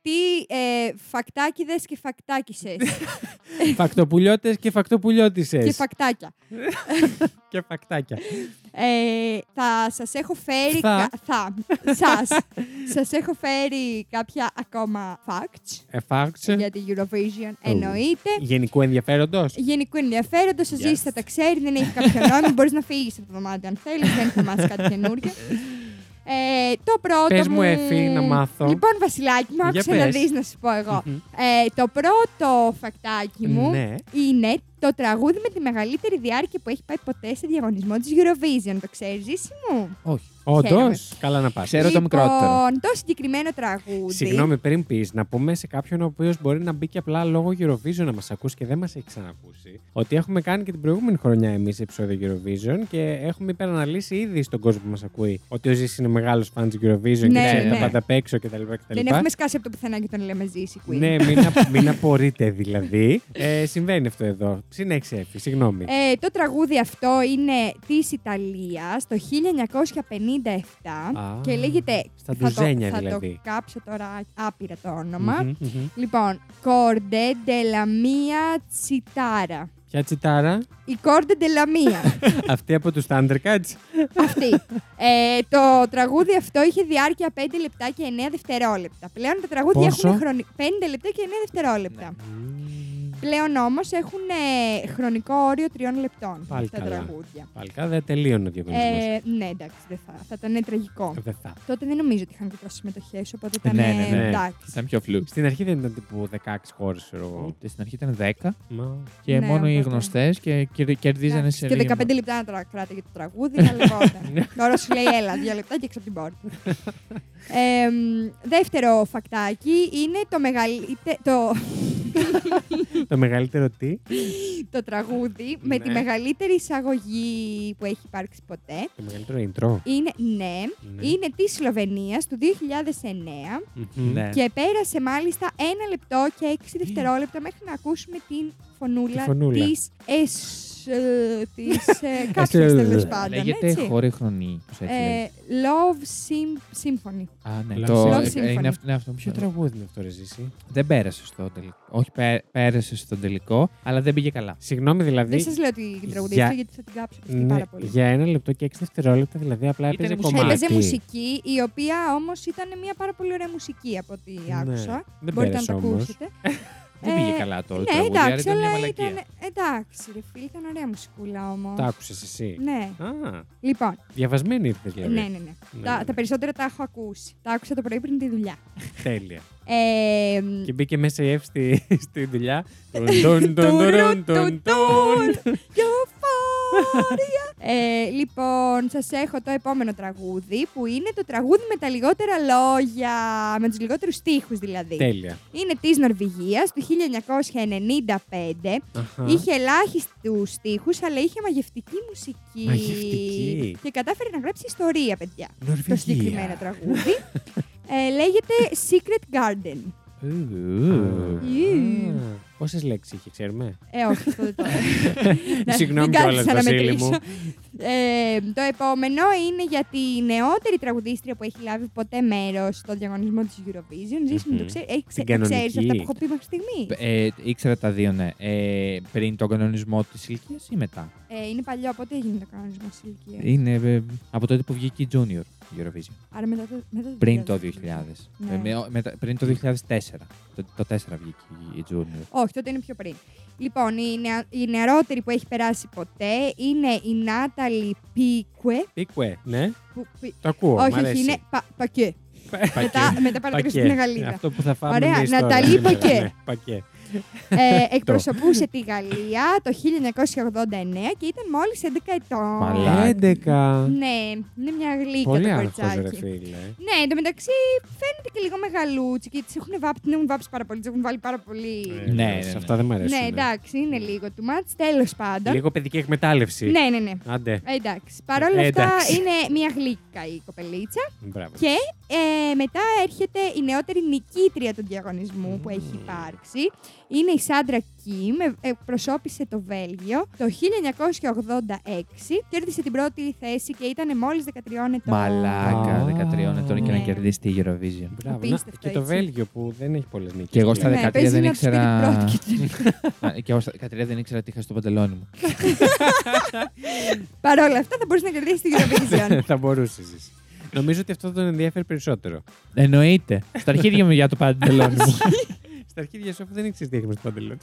αγαπητοί ε, φακτάκιδες και φακτάκισες Φακτοπουλιώτες και φακτοπουλιώτησες. και φακτάκια. και φακτάκια. Ε, θα σας έχω φέρει... Θα. κα- θα. σας. σας έχω φέρει κάποια ακόμα facts Εφάρξε. για την Eurovision. Εννοείται. Γενικού ενδιαφέροντος. Γενικού ενδιαφέροντος, ο Ζήσης θα τα ξέρει, δεν έχει κάποιο νόημα. Μπορείς να φύγεις από το δωμάτιο αν θέλεις, δεν θα μάθει κάτι καινούργιο. Ε, το πρώτο. Πες μου, Εφη, να μάθω. Λοιπόν, Βασιλάκι μου, Για άκουσα να πες. δεις να σου πω εγώ. Μμμ. Ε, το πρώτο φακτάκι μου Ναι. είναι το τραγούδι με τη μεγαλύτερη διάρκεια που έχει πάει ποτέ σε διαγωνισμό της Eurovision. Το ξέρεις, Ζήση μου; Όχι. Όντως, Χαίρομαι. καλά να πας. Ξέρω το λοιπόν, μικρότερο. το συγκεκριμένο τραγούδι. Συγγνώμη, πριν πεις, να πούμε σε κάποιον ο οποίος μπορεί να μπει και απλά λόγω Eurovision να μας ακούσει και δεν μας έχει ξανακούσει, ότι έχουμε κάνει και την προηγούμενη χρονιά εμείς επεισόδιο Eurovision και έχουμε υπεραναλύσει ήδη στον κόσμο που μας ακούει ότι ο Ζήσης είναι μεγάλος φαν της Eurovision και Ναι, ξέρει ναι. τα πάντα απ' έξω κτλ. Δεν έχουμε σκάσει από το πουθενά και τον λέμε Ζήση, Queen. Ναι, μην, απ- μην απορείτε δηλαδή. Ε, συμβαίνει αυτό εδώ. Συνέχισε, Εφη, συγγνώμη. Ε, το τραγούδι αυτό είναι της Ιταλίας το 1957 Α, και λέγεται... στα θα το, ντουζένια θα δηλαδή. το κάψω τώρα άπειρα το όνομα. Μμμ, μμμ. Λοιπόν, Corde della mia citara. Ποια τσιτάρα, Η Corde della mia. αυτή από τους Thundercats. αυτή. Ε, το τραγούδι αυτό είχε διάρκεια 5 λεπτά και 9 δευτερόλεπτα. Πλέον τα τραγούδια Πόσο; έχουν χρονι... 5 λεπτά και 9 δευτερόλεπτα. Πλέον όμως έχουν ε, χρονικό όριο 3 λεπτών Πάλι τα καλά. τραγούδια. Παλικά δεν τελείωνε ο διαγωνισμός. Ε, ναι, εντάξει, δεν θα. Θα ήταν τραγικό. δεν θα. Τότε δεν νομίζω ότι είχαν και τόσες συμμετοχές, οπότε ήταν Ναι, ναι, ναι. εντάξει. Ήταν πιο φλου. Στην αρχή δεν ήταν τύπου 16 χώρες, ξέρω εγώ. Ούτε στην αρχή ήταν 10 Μα... και Ναι, μόνο οι οπότε. γνωστές και κερ- κερδίζανε Εντάξει, σε Και λίγο. 15 λεπτά να τρα- κράταγε το τραγούδι, να λεγόταν. Τώρα σου λέει, έλα, δύο λεπτά και έξω από την πόρτα. Ε, μ, δεύτερο φακτάκι είναι το μεγαλύτερο. Το, το μεγαλύτερο τι; το τραγούδι με τη Ναι. μεγαλύτερη εισαγωγή που έχει υπάρξει ποτέ. Το μεγαλύτερο intro. Είναι, ναι, Ναι. είναι της Σλοβενίας του 2009 Μμμ. Ναι. και πέρασε μάλιστα ένα λεπτό και έξι δευτερόλεπτα μέχρι να ακούσουμε την φωνούλα, Τη φωνούλα. της εσ, ε, της ε, κάποιας Εσ, τέλος ε, πάντων, Λέγεται έτσι. χώρη χρονή. Πώς έτσι λέγεται. Ε, Love Sim- Symphony. Α, ναι. Love Το, Symphony. ε, είναι αυτό, ναι, αυτό Ποιο πιο τραγούδι είναι αυτό, ρε Ζήση; Δεν πέρασε στο τελικό. Όχι, πέ- πέρασε στο τελικό, αλλά δεν πήγε καλά. Συγγνώμη, δηλαδή. Δεν σας λέω την τραγουδίστρια για- γιατί θα την κάψω αυτή ναι, πάρα πολύ. για ένα λεπτό και έξι δευτερόλεπτα, δηλαδή απλά Ήτανε έπαιζε μουσική. κομμάτι. Έπαιζε μουσική, η οποία όμως ήταν μια πάρα πολύ ωραία μουσική από ό,τι Ναι, άκουσα. δεν Μπορείτε να πέρασε το όμως. ακούσετε. Δεν Ε, πήγε καλά το ναι, τραγούδι, άρα εντάξει, ήταν μια αλλά μαλακία. ήταν. Εντάξει, ρε φίλε, ήταν ωραία μουσικούλα όμως. Τα άκουσες εσύ; Ναι. Α, Λοιπόν, διαβασμένη ήρθες δηλαδή. ναι, ναι, ναι. Ναι, Τα, ναι. τα περισσότερα τα έχω ακούσει. Τα άκουσα το πρωί πριν τη δουλειά. Τέλεια. Ε, Και μπήκε μέσα η Εύη στη, στη δουλειά. Τουν, τουν, τουν, τουν, τουν, τουν. Εuphoria. Ε, λοιπόν, σας έχω το επόμενο τραγούδι που είναι το τραγούδι με τα λιγότερα λόγια. Με τους λιγότερους στίχους δηλαδή. Τέλεια. Είναι της Νορβηγίας του 1995. Αχα. Είχε ελάχιστους στίχους, αλλά είχε μαγευτική μουσική. Μαγευτική. Και κατάφερε να γράψει ιστορία, παιδιά. Νορβηγία. Το συγκεκριμένο τραγούδι. ε, λέγεται Secret Garden. Ιου. Πόσες λέξεις είχε, ξέρουμε; Ε, όχι, αυτό δεν το Ναι, Συγγνώμη μην κιόλας, κάθισα να Βασίλη μετρήσω. μου. Ε, το επόμενο είναι για τη νεότερη τραγουδίστρια που έχει λάβει ποτέ μέρος στο διαγωνισμό της Eurovision. Ζήσει μου το Μμμ. ξέρεις. Έχει Την ξέρεις κανονική. αυτά που έχω πει μέχρι στιγμής. Ε, ήξερα τα δύο, ναι. Ε, πριν τον κανονισμό της ηλικίας ή μετά; Ε, είναι παλιό, πότε έγινε το κανονισμό της ηλικίας; Είναι ε, από τότε που βγήκε η Junior Eurovision. Άρα μετά το, μετά το Πριν το 2000. 2000. Ναι. Ε, με- μετά- πριν το 2004. Το, το 4 βγήκε η Junior. Όχι, τότε είναι πιο πριν. Λοιπόν, η, νεα... η νεαρότερη που έχει περάσει ποτέ είναι η Νάτα Ναταλή Πίκουε, ναι. Που, πι- Το ακούω. μ' όχι, αρέσει. όχι, είναι πα, πακέ. Πακέ. μετά, μετά πάνω Πακέ. στην Γαλλίδα. Αυτό που θα φάμε Ωραία, εμείς τώρα Ναταλή σήμερα, Πακέ. Ναι, Πακέ. ε, εκπροσωπούσε τη Γαλλία το 1989 και ήταν μόλις 11 ετών. Μαλάκα. 11. Ναι, είναι μια γλύκα Πολύ το άγχος, ρε κοριτσάκι. φίλε. Ναι, εντωμεταξύ φαίνεται και λίγο μεγαλούτσι και τις έχουν βάψει, την έχουν βάψει πάρα πολύ, τις έχουν βάλει πάρα πολύ. Ε, Ναι, σε ναι, Αυτά δεν μ' αρέσουν. ναι, εντάξει, είναι λίγο του μάτς, τέλος πάντων. Λίγο παιδική εκμετάλλευση. Ναι, ναι, ναι. Άντε. Ε, Εντάξει. Παρ' όλα Ε, αυτά εντάξει. είναι μια γλύκα η κοπελίτσα. Μπράβο. Και ε, μετά έρχεται η νεότερη νικήτρια του διαγωνισμού που έχει υπάρξει. Είναι η Σάντρα Κιμ, ε, εκπροσώπησε το Βέλγιο το 1986. Κέρδισε την πρώτη θέση και ήταν μόλις 13 ετών. Μαλάκα, Α. 13 ετών και να Ναι. κερδίσει τη Eurovision. Μπράβο. Απίστευτο, Να, και το έτσι. Βέλγιο που δεν έχει πολλέ νίκε. Και εγώ στα Ναι, 13 παίζει δεν να τους πει την ήξερα. πρώτη και Α, Και εγώ στα 13 δεν ήξερα τι είχα στο παντελόνι μου. Παρ' όλα αυτά θα μπορούσε να κερδίσεις την Eurovision. θα μπορούσες. Νομίζω ότι αυτό τον ενδιαφέρει περισσότερο. Εννοείται. Στα αρχίδια μου για το παντελόνι μου. Στα αρχίδια σου, αφού δεν ήξερε τι έχει με στο παντελόνι.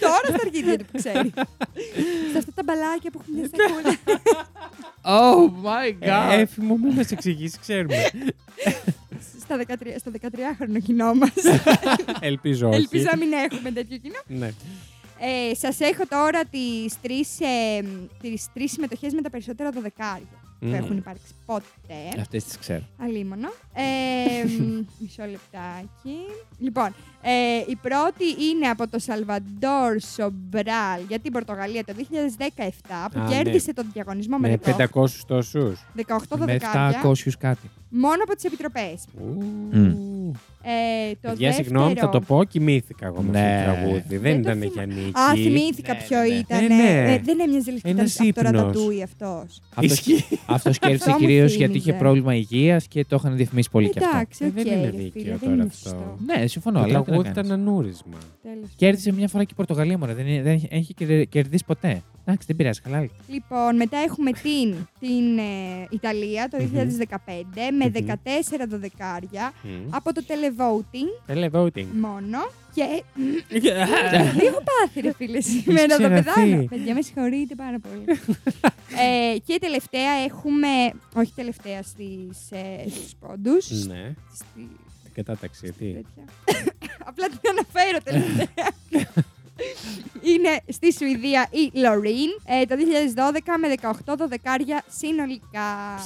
Τώρα στα αρχίδια του που ξέρει. σε αυτά τα μπαλάκια που έχουν μια σακούλα. Oh my god. Έφημο, μην μας εξηγήσεις, ξέρουμε. στα 13, στο 13χρονο κοινό μας. Ελπίζω όχι. Ελπίζω να μην έχουμε τέτοιο κοινό. Ναι. Ε, σας έχω τώρα τις τρεις, ε, τις τρεις συμμετοχές με τα περισσότερα δωδεκάρια που Μμμ. έχουν υπάρξει ποτέ. Αυτές τις ξέρω. Αλίμονο. Ε, μ, μισό λεπτάκι. Λοιπόν, ε, η πρώτη είναι από το Σαλβαντόρ Σομπράλ για την Πορτογαλία το 2017 που Α, κέρδισε τον διαγωνισμό με Με 18, 500 τόσους. 18 Με δωδεκάρια 700 κάτι. μόνο από τις επιτροπές. Ε, το Παιδιά, δεύτερο... συγγνώμη, θα το πω. Κοιμήθηκα εγώ με Ναι. αυτό το τραγούδι. Δεν Δεν το ήταν θυμα- για νίκη. Α, θυμήθηκα Ναι, ποιο ναι, ναι. ήταν. Ε, ναι. δεν έμοιαζε λες και ήταν Ένας από το ύπνος. ρατατούι αυτός. Ισχύει. Αυτός κέρδισε Αυτό μου κυρίως θύμιζε. γιατί είχε πρόβλημα υγείας και το είχαν διαφημίσει πολύ κι αυτό. Εντάξει, Ε, οκ, δεν είναι ρε δίκαιο φίλε, δεν τώρα είναι αυτό. σωστό. Ναι, συμφωνώ. Το αλλά τι να τραγούδι κάνεις. ήταν ανούρισμα. Τέλος. Κέρδισε μια φορά και η Πορτογαλία μόνο. Δεν, είναι- δεν έχει κερ- κερδίσει ποτέ. Εντάξει, δεν πειράζει. Χαλάει. Λοιπόν, μετά έχουμε την, την ε, Ιταλία το 2015 με Μμμ. 14 δωδεκάρια Μμ. από το televoting Televoting. μόνο και λίγο πάθη ρε φίλε σήμερα το ξεραθεί. πεδάνω. Παιδιά με συγχωρείτε πάρα πολύ. ε, και τελευταία έχουμε, όχι τελευταία στις, ε, στους πόντους, Ναι, στη, την κατάταξη. Τι. τέτοια. Απλά την αναφέρω τελευταία. Είναι στη Σουηδία η Λωρίν ε, το 2012 με 18 δωδεκάρια συνολικά.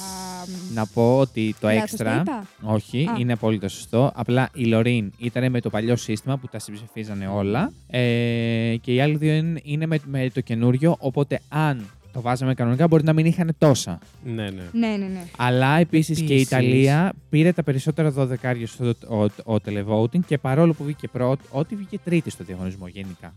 Να πω ότι το Λάθος έξτρα. είπα; Όχι, Α. είναι απόλυτα σωστό. Απλά η Λωρίν ήταν με το παλιό σύστημα που τα συμψηφίζανε όλα. Ε, και οι άλλοι δύο είναι, είναι με, με το καινούριο. Οπότε αν το βάζαμε κανονικά μπορεί να μην είχαν τόσα. Ναι, ναι. Ναι, ναι, ναι. Αλλά επίσης και η Επίσης. Ιταλία πήρε τα περισσότερα 12 στο ο, ο, televoting και παρόλο που βγήκε πρώτη, ό,τι βγήκε τρίτη στο διαγωνισμό γενικά.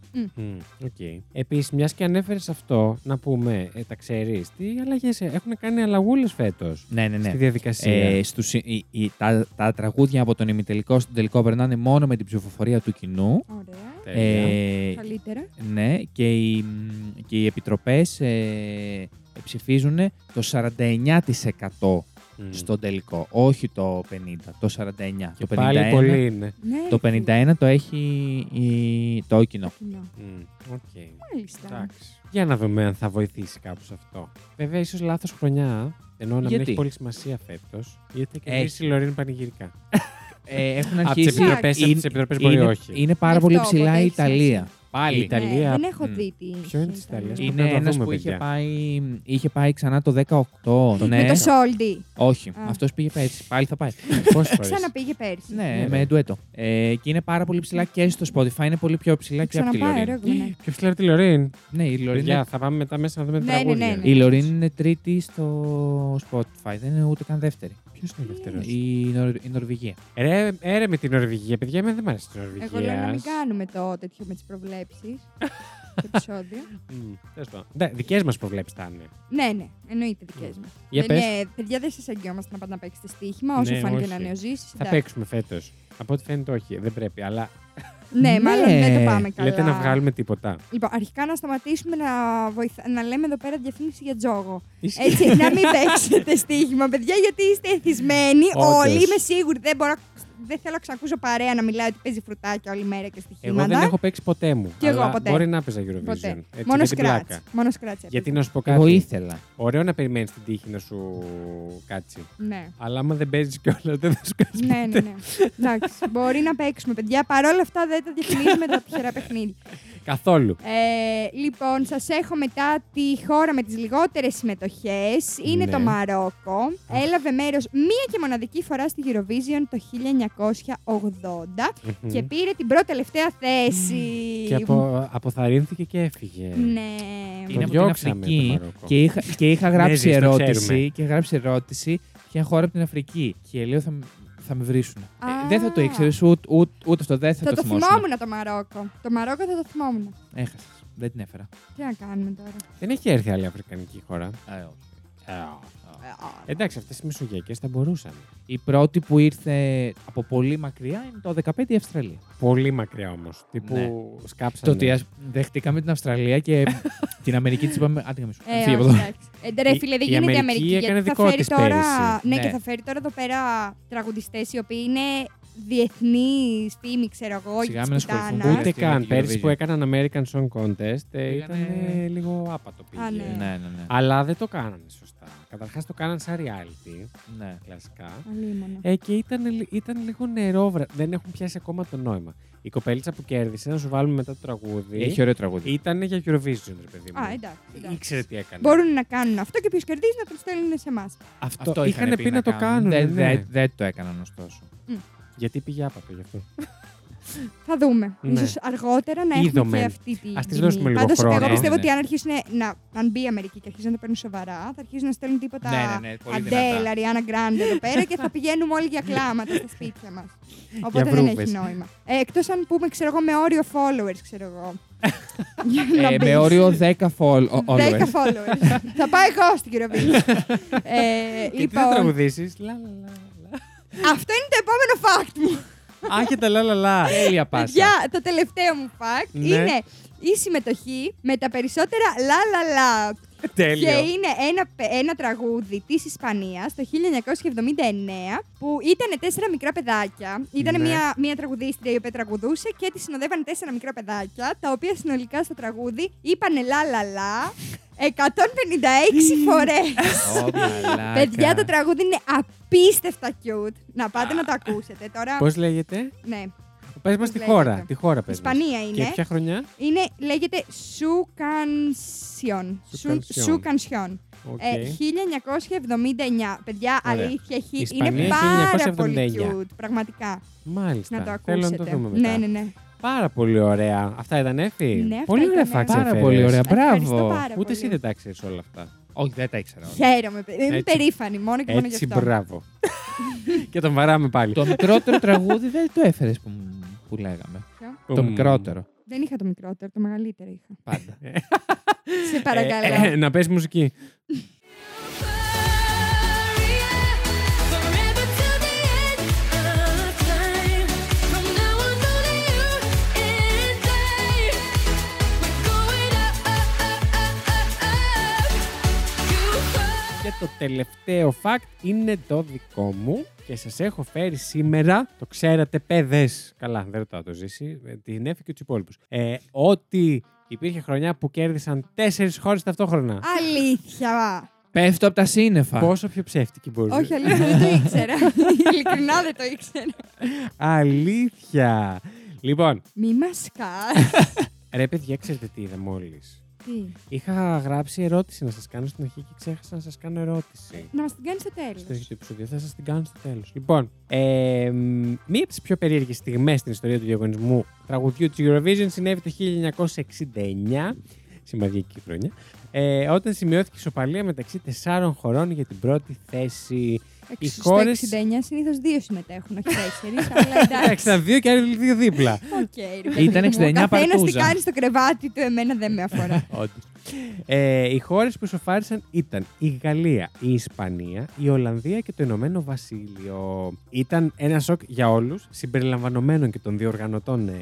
Okay. Επίσης, μιας και ανέφερες αυτό, να πούμε, ε, τα ξέρεις, τι αλλαγές έχουν κάνει αλλαγούλες φέτος Ναι, ναι, ναι. στη διαδικασία; Ε, στους, η- η- τα, τα τραγούδια από τον ημιτελικό στον τελικό περνάνε μόνο με την ψηφοφορία του κοινού. Ωραία. Τέλεια. Ε, Καλύτερα. ναι, και οι, και οι επιτροπές ε, ψηφίζουν το 49% Μμ. στον τελικό, όχι το 50%, το 49%. Και το πάλι 51, πολύ είναι. Ναι, Το φίλε. 51% το έχει η, το κοινό. Κοινό. Μμ, οκ. Μάλιστα. Εντάξει. Για να δούμε αν θα βοηθήσει κάπως αυτό. Βέβαια, ίσως λάθος χρονιά. Ενώ να μην Γιατί; έχει πολύ σημασία φέτος. Γιατί θα Έχει. κερδίσει η Λωρίν πανηγυρικά. Ε, έχουν Από τις αρχίσει. επιτροπέ είναι- επιτροπές μπορεί είναι, όχι. είναι πάρα Γι' πολύ αυτό, ψηλά οπότε η έχει Ιταλία. Πάλι. Η Ιταλία- Ναι, δεν έχω Μμ. δει τι. Ποιο είναι είχε της η Ιταλίας; Ιταλίας; Είναι Πρέπει να το ένας δούμε, που είχε παιδιά. πάει, είχε πάει ξανά το 18. Με ναι. το Σόλντι. Όχι, Α. αυτός πήγε πέρσι. Πάλι θα πάει. Πόσε φορέ. Ξαναπήγε πέρσι. ναι, Ναι, με ρε. ντουέτο. Ε, και είναι πάρα πολύ ψηλά και στο Spotify. Είναι πολύ πιο ψηλά και από τη Ξαναπάει, Λωρίν. ωραίο ναι. Ποιο ψηλά τη Λωρίν. Ναι, η Λωρίν, Παιδιά, είναι, θα πάμε μετά μέσα να δούμε τα Ναι, ναι, τραγούδια. ναι, ναι. η Λωρίν είναι τρίτη στο Spotify. Δεν είναι ούτε καν δεύτερη. Ποιος είναι ο δεύτερος; Η, Νορ, η Νορβηγία. Ρε, ε, ρε με την Νορβηγία, παιδιά, εμένα δεν μου αρέσει η Νορβηγία. Εγώ λέω να μην κάνουμε το τέτοιο με τις προβλέψεις. το επεισόδιο. Δικές μας προβλέψεις θα είναι. Ναι, ναι, εννοείται δικές μας. Για πες. παιδιά, δεν σας αγγιόμαστε να πάτε να παίξετε στοίχημα, όσο Ναι, φάνηκε όχι. να νεοζήσει. Θα παίξουμε φέτος. Από ό,τι φαίνεται, όχι. Δεν πρέπει. Αλλά Ναι, Ναι. μάλλον δεν το πάμε καλά. λέτε να βγάλουμε τίποτα. Λοιπόν, αρχικά να σταματήσουμε να, βοηθα... να λέμε εδώ πέρα διαφήμιση για τζόγο. Ισχύει. Έτσι, να μην παίξετε στοίχημα, παιδιά, γιατί είστε εθισμένοι Όντως. όλοι. Είμαι σίγουρη, δεν μπορώ να δεν θέλω να ξανακούσω παρέα να μιλάει ότι παίζει φρουτάκια όλη μέρα και στοιχήματα. Εγώ δεν έχω παίξει ποτέ μου. Κι εγώ αλλά ποτέ. Μπορεί να παίζα Eurovision. Ποτέ. Έτσι, Μόνος για την σκράτ. πλάκα. Μόνος σκράτ. Γιατί να σου πω κάτι; Εγώ ήθελα. Ωραίο να περιμένεις την τύχη να σου κάτσει. Ναι. Αλλά άμα δεν παίζεις κιόλα, δεν θα σου κάτσει. ναι, ναι, ναι. Εντάξει, μπορεί να παίξουμε, παιδιά. Παρ' όλα αυτά δεν τα διαφημίζουμε τα τυχερά παιχνίδια. Καθόλου. Ε, λοιπόν, σας έχω μετά τη χώρα με τις λιγότερες συμμετοχές. Είναι Ναι. το Μαρόκο. Έλαβε μέρος μία και μοναδική φορά στη Eurovision το 1980 Μμμ. και πήρε την πρώτη τελευταία θέση. Και απο, αποθαρρύνθηκε και έφυγε. Ναι. Είναι από την διώξαμε το Αφρική Μαρόκο. και είχα, και είχα γράψει Ζης, το ξέρουμε. ερώτηση. Και είχα γράψει ερώτηση ποια χώρα από την Αφρική. Και λέω θα, μ- θα με βρίσουν. Α. δεν θα το ήξερες ούτε, ούτε, ούτε αυτό. Δεν θα, Θα το θυμόσουν. θυμόμουν το Μαρόκο. Το Μαρόκο θα το θυμόμουν. Έχασες. Δεν την έφερα. Τι να κάνουμε τώρα. Δεν έχει έρθει άλλη αφρικανική χώρα. Ε, όχι. Ε, α, Εντάξει, αυτές οι μεσογειακέ θα μπορούσαν. Η πρώτη που ήρθε από πολύ μακριά είναι το 15 η Αυστραλία. Πολύ μακριά όμως. Τύπου Ναι. σκάψανε. Το ότι ας- δεχτήκαμε την Αυστραλία και την Αμερική της είπαμε. Άντε γαμίσου. Ε, Φύγε από όχι, εδώ. εντάξει. Ε, ρε Η- φίλε, δεν η γίνεται η Αμερική Αμερική. έκανε Γιατί θα δικό φέρει της τώρα. πέρυσι. Ναι, Ναι. και θα φέρει τώρα εδώ πέρα τραγουδιστές οι οποίοι είναι διεθνή φήμη, ξέρω εγώ, Σιγά για μην της ασχοληθούν πουτάνα. πολύ. Ούτε Στην καν. Eurovision. Πέρσι που έκαναν American Song Contest ε, ήταν Πήγανε- λίγο άπατο πήγε. Α, ναι. Ναι, ναι, ναι. Αλλά δεν το κάνανε σωστά. Καταρχάς το κάνανε σαν reality, ναι. κλασικά. Αλίμονο. Ε, και ήταν, λι- ήταν λίγο νερόβρα. Δεν έχουν πιάσει ακόμα το νόημα. Η κοπέλιτσα που κέρδισε, να σου βάλουμε μετά το τραγούδι. Έχει ωραίο τραγούδι. Ήταν για Eurovision, ρε παιδί μου. Α, εντάξει. εντάξει. Ήξερε τι έκανε. Μπορούν να κάνουν αυτό και ποιος κερδίζει να τον στέλνουν σε εμάς. Αυτό, Αυτό είχαν πει να το κάνουν. Δεν ναι. δεν- δεν το έκαναν ωστόσο. Γιατί πήγε άπατο γι' αυτό; Θα δούμε. Ναι. Ίσως αργότερα να έχουμε Είδομεν. και αυτή τη. Ας της τιμή. δώσουμε λίγο Πάντως, χρόνο. εγώ πιστεύω Ναι, ναι. ότι αν αρχίσουν να. Αν μπει η Αμερική και αρχίσουν να το παίρνουν σοβαρά, θα αρχίσουν να στέλνουν τίποτα. Ναι, ναι, ναι, πολύ Αντέλ, δυνατά. Αριάννα Γκράντε εδώ πέρα και θα πηγαίνουμε όλοι για κλάματα στα σπίτια μας. Οπότε δεν βρούβες. έχει νόημα. Ε, Εκτός αν πούμε, ξέρω εγώ, με όριο followers, ξέρω εγώ. Για να Ε, μπεις. με όριο 10 follow- 10 followers. followers. θα πάω εγώ στην Eurovision. ε, Και τι θα λοιπόν, τραγουδήσεις; Λα, λα, λα, λα. Αυτό είναι το επόμενο fact μου. Α, και τα λα, λα, λα. Τέλεια πάσα. Παιδιά, το τελευταίο μου fact Ναι. είναι η συμμετοχή με τα περισσότερα λα λα λα. Και Τέλειο. είναι ένα, ένα τραγούδι της Ισπανίας το 1979 που ήταν τέσσερα μικρά παιδάκια. Ήταν Ναι. μια, μια τραγουδίστρια η οποία τραγουδούσε και τη συνοδεύανε τέσσερα μικρά παιδάκια τα οποία συνολικά στο τραγούδι είπανε λα λα λα 156 φορές. Ω, μαλάκα. Παιδιά, το τραγούδι είναι απίστευτα cute. Να πάτε να το ακούσετε. Τώρα, Πώς λέγεται; ναι, Πες μας Πώς τη λέγεται; χώρα. Τη χώρα πες μας. Ισπανία είναι. Και ποια χρονιά; Είναι, λέγεται Su Canción. Su Canción. Su Canción. Οκ. Ε, 1979. Παιδιά, Ωραία. αλήθεια, έχει, Ισπανία, είναι πάρα πολύ 1979. cute. Πραγματικά. Μάλιστα. Να το Θέλω ακούσετε. να το δούμε μετά. Ναι, ναι, ναι. Πάρα πολύ ωραία. Αυτά ήταν έφη; Ναι, αυτά πολύ ωραία ήταν, φάξε. Πάρα έφερες. πολύ ωραία. Ευχαριστώ Μπράβο. πάρα Ούτε πολύ. εσύ δεν τα ξέρεις όλα αυτά. Όχι, δεν τα ήξερα. όλα. Χαίρομαι. παιδί. Είμαι Έτσι. περήφανη μόνο και μόνο γι' Έτσι, αυτό. μπράβο. και τον βαράμε πάλι. Το μικρότερο τραγούδι δεν το έφερες που, που λέγαμε. Ποιο; Το Μμμ. μικρότερο. Δεν είχα το μικρότερο, το μεγαλύτερο είχα. Πάντα. Σε παρακαλώ. Ε, ε, να πες μουσική. Και το τελευταίο fact είναι το δικό μου και σας έχω φέρει σήμερα, το ξέρατε παιδες, καλά δεν ρωτάω το ζήσει, ε, την έφη και τους υπόλοιπους, ε, ότι υπήρχε χρονιά που κέρδισαν τέσσερις χώρες ταυτόχρονα. Αλήθεια. Πέφτω από τα σύννεφα. Πόσο πιο ψεύτικη μπορεί. Όχι, αλήθεια, δεν το ήξερα. Ειλικρινά δεν το ήξερα. Αλήθεια. Λοιπόν, Μη μας σκάς. ρε παιδιά, ξέρετε τι είδα μόλις; Τι; Είχα γράψει ερώτηση να σας κάνω στην αρχή και ξέχασα να σας κάνω ερώτηση. Να μας την κάνεις στο στο τέλος. αρχή του επεισοδίου. Θα σας την κάνω στο τέλος. Λοιπόν, ε, μ, μία από τις πιο περίεργες στιγμές στην ιστορία του διαγωνισμού τραγουδιού της Eurovision συνέβη το 1969, σημαδιακή χρονιά, ε, όταν σημειώθηκε ισοπαλία μεταξύ τεσσάρων χωρών για την πρώτη θέση. Οι Στο χώρες- 69 συνήθως δύο συμμετέχουν, όχι τέσσερις. αλλά εντάξει. Εντάξει, ήταν δύο και άλλοι δύο δίπλα. Οκ, ρε παιδί Ήταν μου. 69 Ο καθένας τι παρτούζα. κάνει στο κρεβάτι του, εμένα δεν με αφορά. Όντως. Ε, οι χώρες που ισοφάρισαν ήταν η Γαλλία, η Ισπανία, η Ολλανδία και το Ηνωμένο Βασίλειο. Ήταν ένα σοκ για όλους, συμπεριλαμβανομένων και των διοργανωτών ε,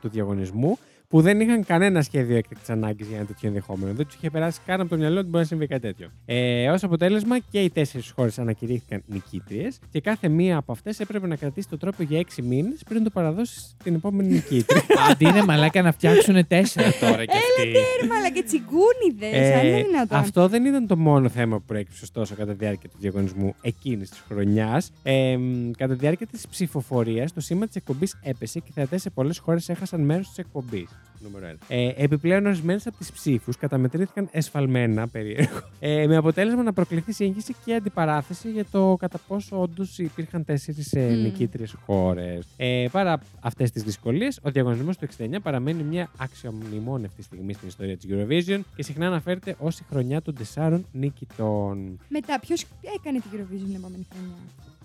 του διαγωνισμού, που δεν είχαν κανένα σχέδιο έκτακτης ανάγκης για ένα τέτοιο ενδεχόμενο. Δεν τους είχε περάσει καν από το μυαλό ότι μπορεί να συμβεί κάτι τέτοιο. Ε, Ω αποτέλεσμα, και οι τέσσερις χώρες ανακηρύχθηκαν νικήτριες και κάθε μία από αυτές έπρεπε να κρατήσει το τρόπο για έξι μήνες πριν το παραδώσει στην επόμενη νικήτρια. Αντί είναι μαλάκα να φτιάξουν τέσσερα τώρα κι αυτοί. Τέρμα, αλλά και τσιγκούνιδες. αν Ε, είναι δυνατόν. αυτό δεν ήταν το μόνο θέμα που προέκυψε ωστόσο κατά τη διάρκεια του διαγωνισμού εκείνης της χρονιάς. Ε, μ, κατά τη διάρκεια της ψηφοφορίας, το σήμα της εκπομπής έπεσε και οι θεατές σε πολλές χώρες έχασαν μέρος της εκπομπής. Νούμερο 1. Ε, επιπλέον, ορισμένες από τις ψήφους καταμετρήθηκαν εσφαλμένα, περίεργο, ε, με αποτέλεσμα να προκληθεί σύγχυση και αντιπαράθεση για το κατά πόσο όντως υπήρχαν τέσσερις ε, Μμ. νικήτριες χώρες. Ε, παρά αυτές τις δυσκολίες, ο διαγωνισμός του 69 παραμένει μια αξιομνημόνευτη στιγμή στην ιστορία της Eurovision και συχνά αναφέρεται ως η χρονιά των τεσσάρων νικητών. Μετά, ποιος έκανε την Eurovision την επόμενη χρονιά;